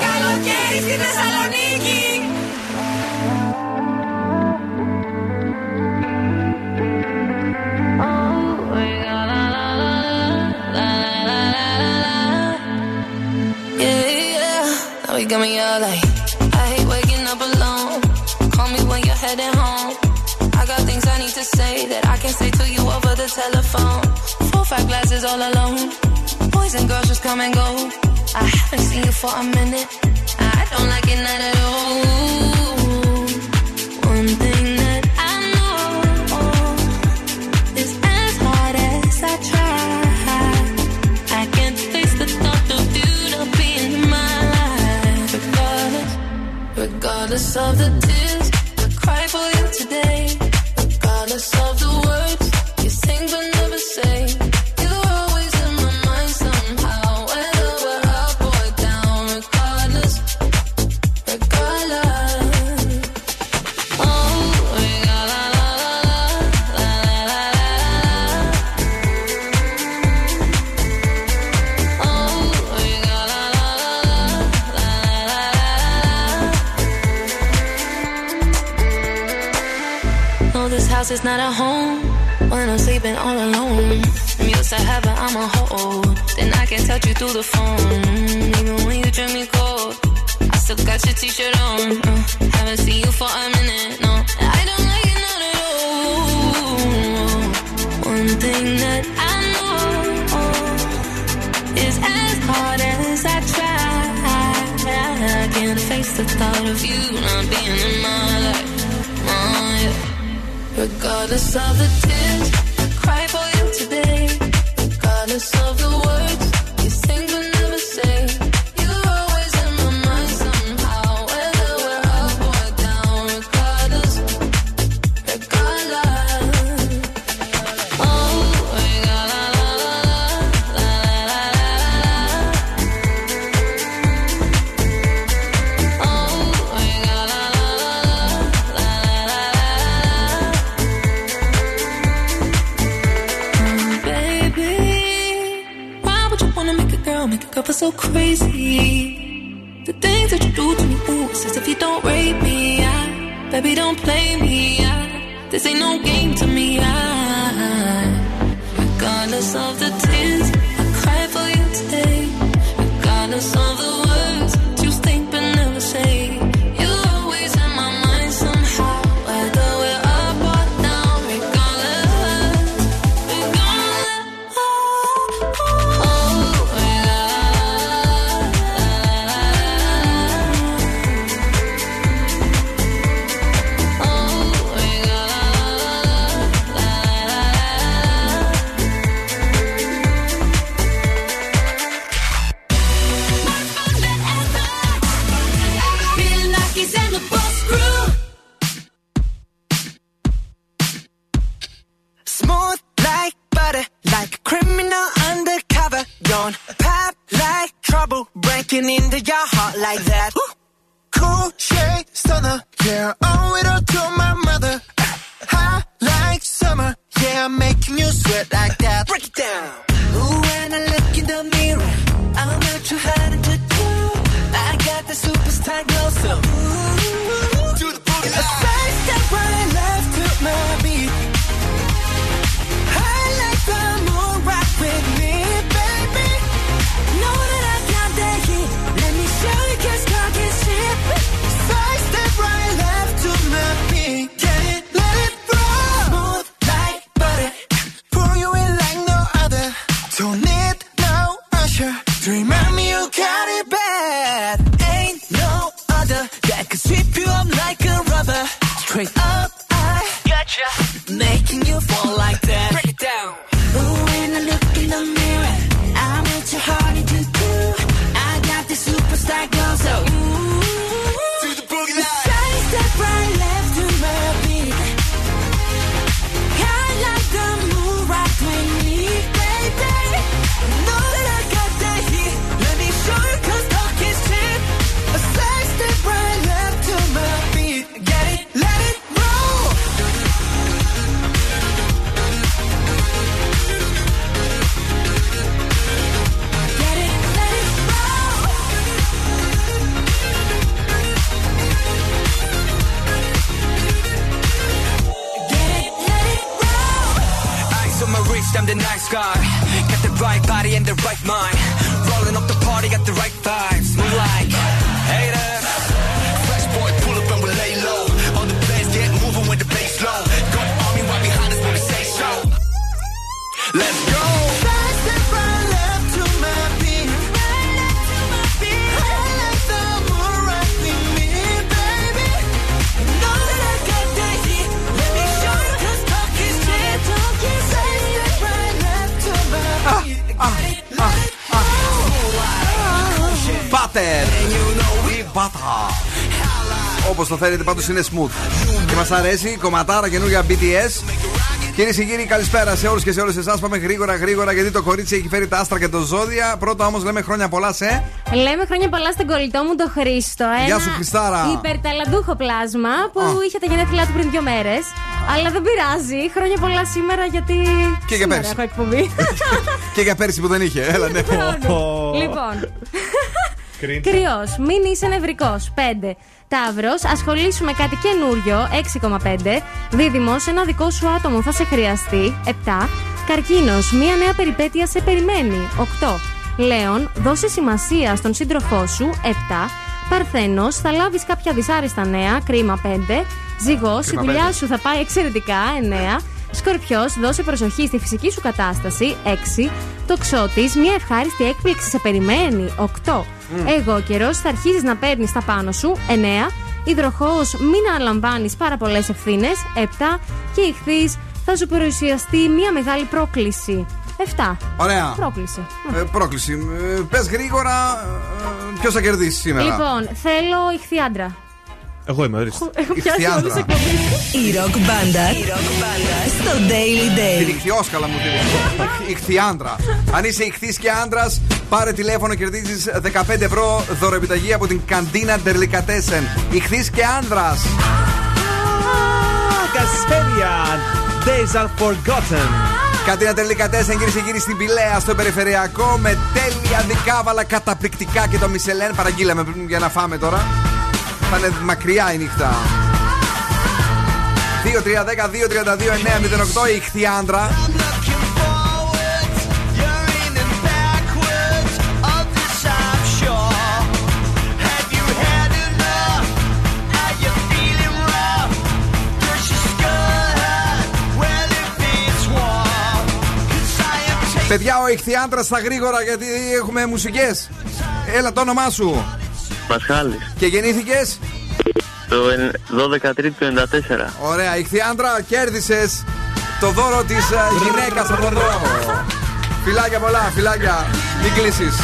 Καλοκαίρι στη Θεσσαλονίκη. Yeah, yeah. Now you got me all like, I hate waking up alone. Call me when you're heading home. I got things I need to say that I can't say to you over the telephone. Four, five glasses all alone. Boys and girls just come and go. I haven't seen you for a minute. I don't like it not at all. One thing that I know is as hard as I try. I can't face the thought of you not being in my life. Regardless, regardless of the tears touch you through the phone. Even when you drink me cold, I still got your t-shirt on. Uh, haven't seen you for a minute, no. I don't like it not at all. One thing that I know is as hard as I try. I can't face the thought of you not being in my life. Oh, yeah. Regardless of the tears baby, don't play me. I, this ain't no game to me. I, regardless of the tears, I cry for you today. Regardless of the Όπω το θέλετε, πάντως είναι smooth. Και μας αρέσει κομματάρα καινούργια BTS. Κυρίες και κύριοι, καλησπέρα σε όλους και σε όλες εσάς. Πάμε γρήγορα, γρήγορα γιατί το κορίτσι έχει φέρει τα άστρα και το ζώδια. Πρώτα όμως λέμε χρόνια πολλά σε. Λέμε χρόνια πολλά στον κολλητό μου τον Χρήστο. Ένα Γεια σου, Χριστάρα. Υπερταλαντούχο πλάσμα που είχε τα γενέθλιά του πριν δύο μέρες. Αλλά δεν πειράζει. Χρόνια πολλά σήμερα γιατί. Και για σήμερα πέρσι. έχω εκπομπή. [LAUGHS] και για πέρσι που δεν είχε. Έλα, ναι. λοιπόν. Κρυός, μην είσαι νευρικός. 5. Ταύρος, ασχολήσου με κάτι καινούριο. 6,5. Δίδυμος, ένα δικό σου άτομο θα σε χρειαστεί. 7. Καρκίνος, μία νέα περιπέτεια σε περιμένει. 8. Λέων, δώσε σημασία στον σύντροφό σου. 7. Παρθένος, θα λάβεις κάποια δυσάρεστα νέα. Κρίμα 5. Ζυγός, η Κρίμα δουλειά πέντε. σου θα πάει εξαιρετικά. 9. Σκορπιός, δώσε προσοχή στη φυσική σου κατάσταση. 6. Τοξότης, μια ευχάριστη έκπληξη σε περιμένει. 8. Μμ. Εγώ καιρός, θα αρχίσεις να παίρνεις τα πάνω σου. 9. Υδροχός, μην αναλαμβάνεις πάρα πολλές ευθύνες. 7. Και ηχθείς, θα σου παρουσιαστεί μια μεγάλη πρόκληση. 7. Ωραία. Πρόκληση. Ε, πρόκληση. Πες γρήγορα, ποιος θα κερδίσει σήμερα; Λοιπόν, θέλω ηχθή άντρα. Εγώ είμαι, ορίστε. Έχω πιάσει όλες τις εκπομπές. Η ροκ μπάντα στο Daily Day. Την ηχθιόσκαλα μου την [LAUGHS] Αν είσαι ηχθής και άντρας, πάρε τηλέφωνο, κερδίζεις 15 ευρώ δωρεπιταγή από την Καντίνα Ντερλικατέσεν. Ηχθή και άντρας. Κασέριαν. Days are forgotten. Καντίνα τελικά 4 κυρίε στην Πηλαία, στο περιφερειακό, με τέλεια δικάβαλα καταπληκτικά και το Μισελέν. Παραγγείλαμε πριν για να φάμε τώρα θα είναι μακριά η νύχτα. 2-3-10-2-32-9-08 η χτιάντρα. Παιδιά, ο Ιχθιάντρα στα γρήγορα γιατί έχουμε μουσικές. Έλα το όνομά σου. Πασχάλης. Και γεννήθηκες; Το 12 του 94. Ωραία, ηχθιάντρα, κέρδισες το δώρο της ε, γυναίκας από τον δρόμο. Φιλάκια πολλά, φιλάκια. Μην κλείσεις.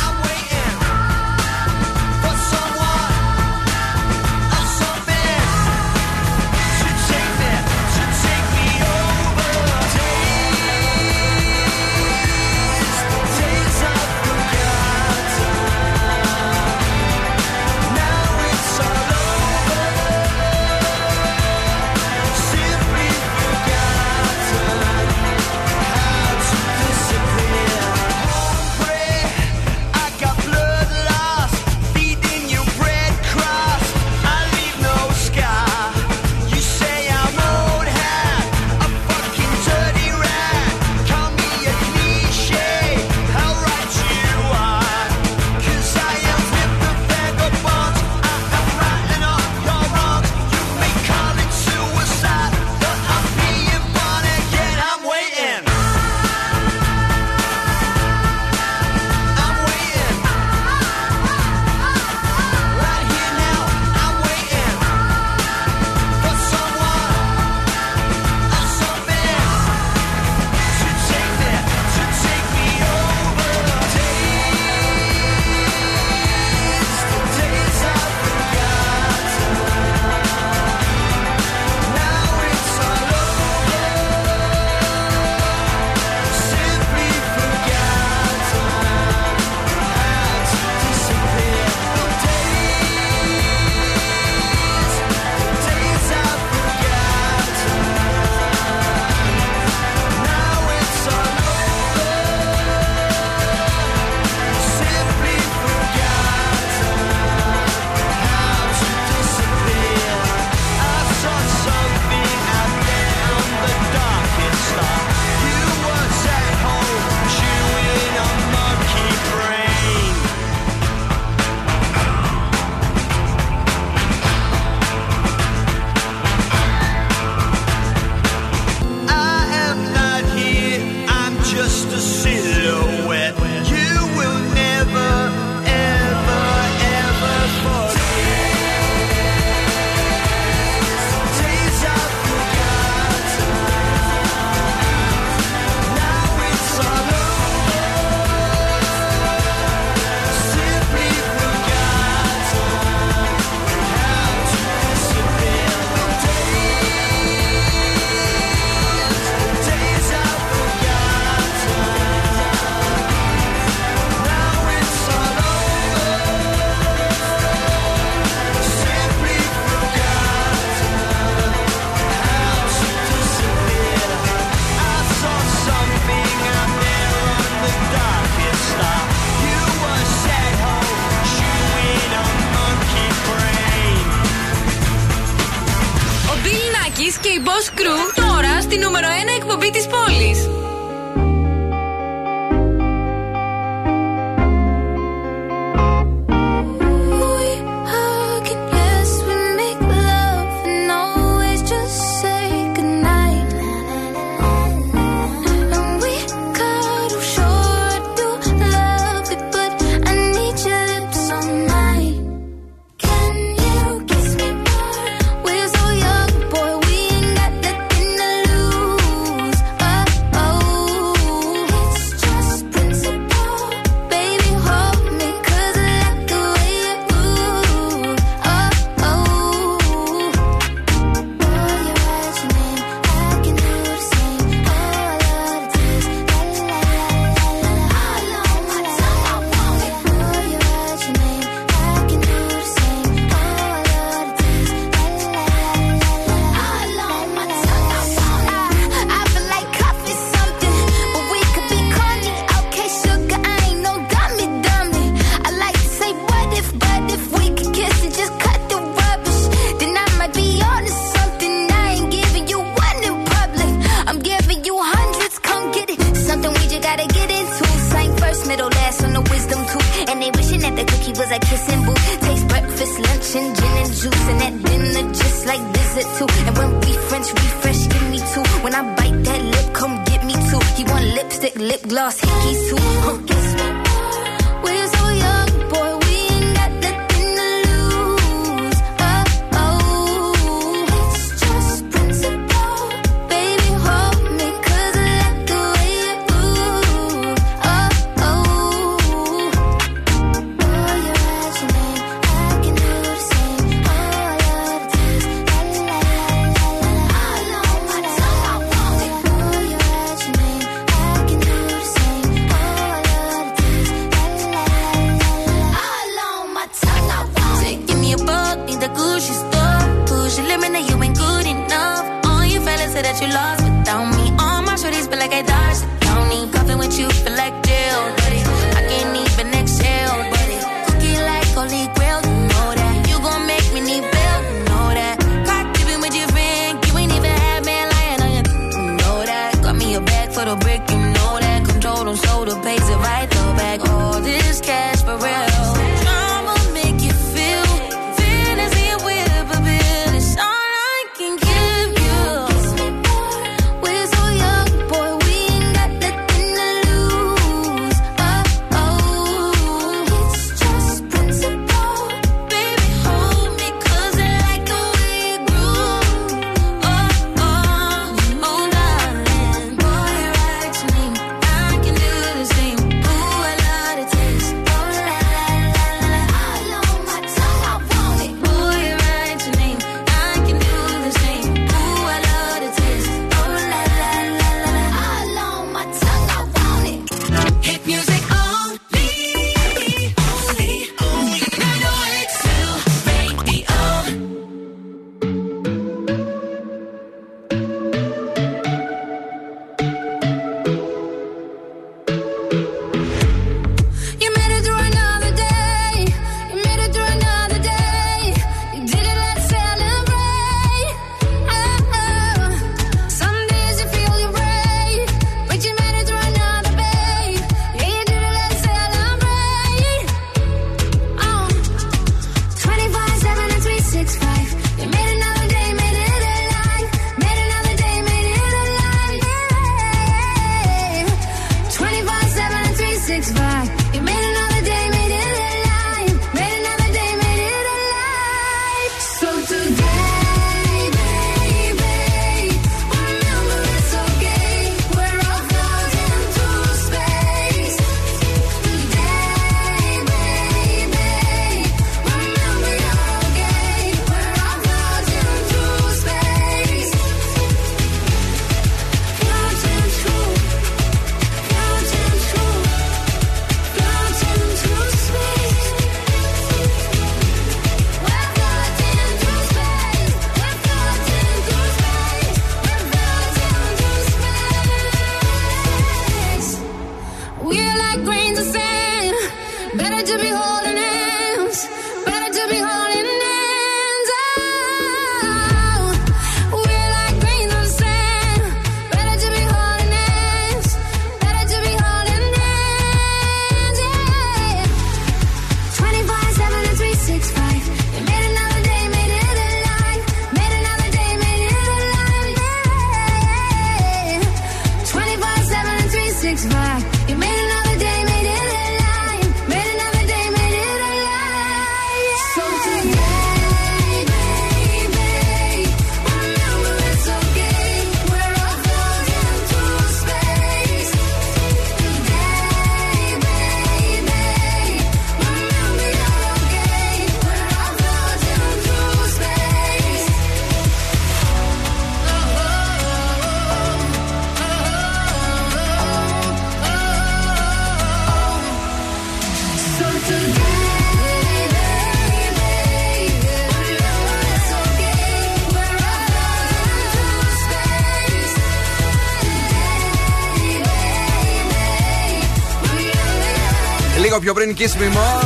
Το πιο πριν Kiss Me More.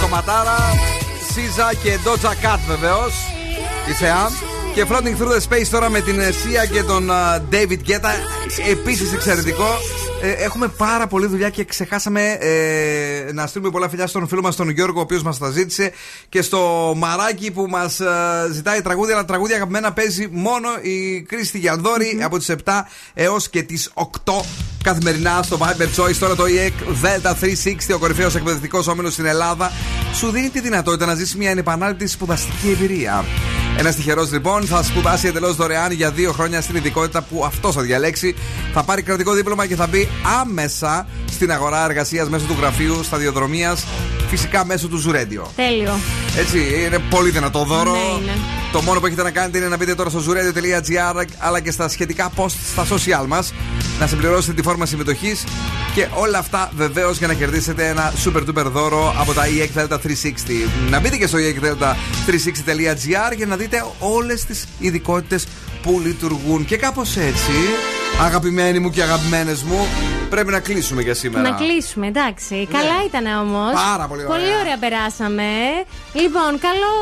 Κομματάρα, Σίζα και Doja Cat βεβαίως. Η Σεά. Και Floating Through the Space τώρα με την Σία και τον David Guetta. επίσης εξαιρετικό. Ε, έχουμε πάρα πολλή δουλειά και ξεχάσαμε ε, να στείλουμε πολλά φιλιά στον φίλο μας τον Γιώργο, ο οποίος μας τα ζήτησε και στο μαράκι που μας ζητάει τραγούδια. Αλλά τραγούδια αγαπημένα παίζει μόνο η Κρίστη Γιαλδόρη από τις 7 έως και τις 8 καθημερινά στο Viber Choice. Τώρα το EEC Delta 360, ο κορυφαίος εκπαιδευτικός όμιλος στην Ελλάδα, σου δίνει τη δυνατότητα να ζήσεις μια ανεπανάληπτη σπουδαστική εμπειρία. Ένας τυχερός λοιπόν θα σπουδάσει εντελώς δωρεάν για δύο χρόνια στην ειδικότητα που αυτός θα διαλέξει. Θα πάρει κρατικό δίπλωμα και θα μπει άμεσα στην αγορά εργασίας μέσω του γραφείου σταδιοδρομίας, φυσικά μέσω του Ζουρέντιο. Τέλειο. Έτσι, είναι πολύ δυνατό δώρο. Ναι, είναι. Το μόνο που έχετε να κάνετε είναι να μπείτε τώρα στο zuradio.gr αλλά και στα σχετικά post στα social μας, να συμπληρώσετε τη φόρμα συμμετοχής και όλα αυτά βεβαίως για να κερδίσετε ένα super duper δώρο από τα EEC Delta 360. Να μπείτε και στο EEC360.gr για να δείτε όλες τις ειδικότητες που λειτουργούν. Και κάπως έτσι, αγαπημένοι μου και αγαπημένες μου, πρέπει να κλείσουμε για σήμερα. Να κλείσουμε, εντάξει. Καλά ήταν όμως. Πάρα πολύ ωραία. Πολύ ωραία περάσαμε. Λοιπόν, καλό,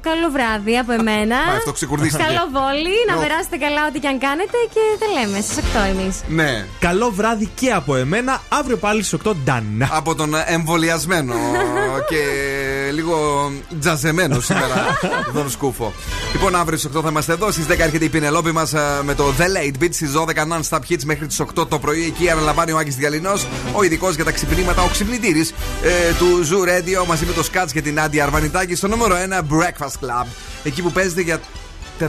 καλό βράδυ από εμένα. Μα, αυτό ξεκουρδίστηκε. Καλό βόλι. Να Ω. περάσετε καλά ό,τι και αν κάνετε και τα λέμε στι 8 εμείς. Ναι. Καλό βράδυ και από εμένα. Αύριο πάλι στις 8 Ντάν. Από τον εμβολιασμένο [LAUGHS] και λίγο τζαζεμένο σήμερα, [LAUGHS] Δον Σκούφο. Λοιπόν, αύριο στις 8 θα είμαστε εδώ. Στις 10 έρχεται η Πινελόπη μας με το The Late Beat. Στις 12 non-stop hits μέχρι τις 8 το πρωί. Εκεί αναλαμβάνει ο Άκης Διαλυνός, ο ειδικός για τα ξυπνήματα, ο ξυπνητήρης ε, του Zoo Radio μαζί με το Σκάτ και την Άντια Αρβανιτάκη στο νούμερο 1 Breakfast Club. Εκεί που παίζεται για 450.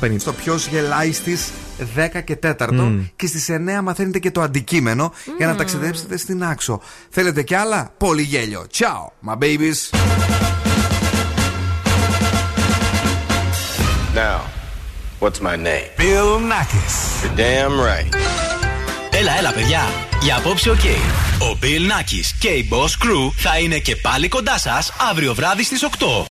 450. Στο ποιος γελάει στις 10 και 4 Μμμ. και στις 9 μαθαίνετε και το αντικείμενο για να ταξιδέψετε στην άξο. Θέλετε κι άλλα; Πολύ γέλιο. Ciao, my babies. Now, what's my name? Bill Nackis. You're damn right. Έλα, έλα, παιδιά. Για απόψε, οκ. Ο Bill Nakis και η Boss Crew θα είναι και πάλι κοντά σας αύριο βράδυ στις 8.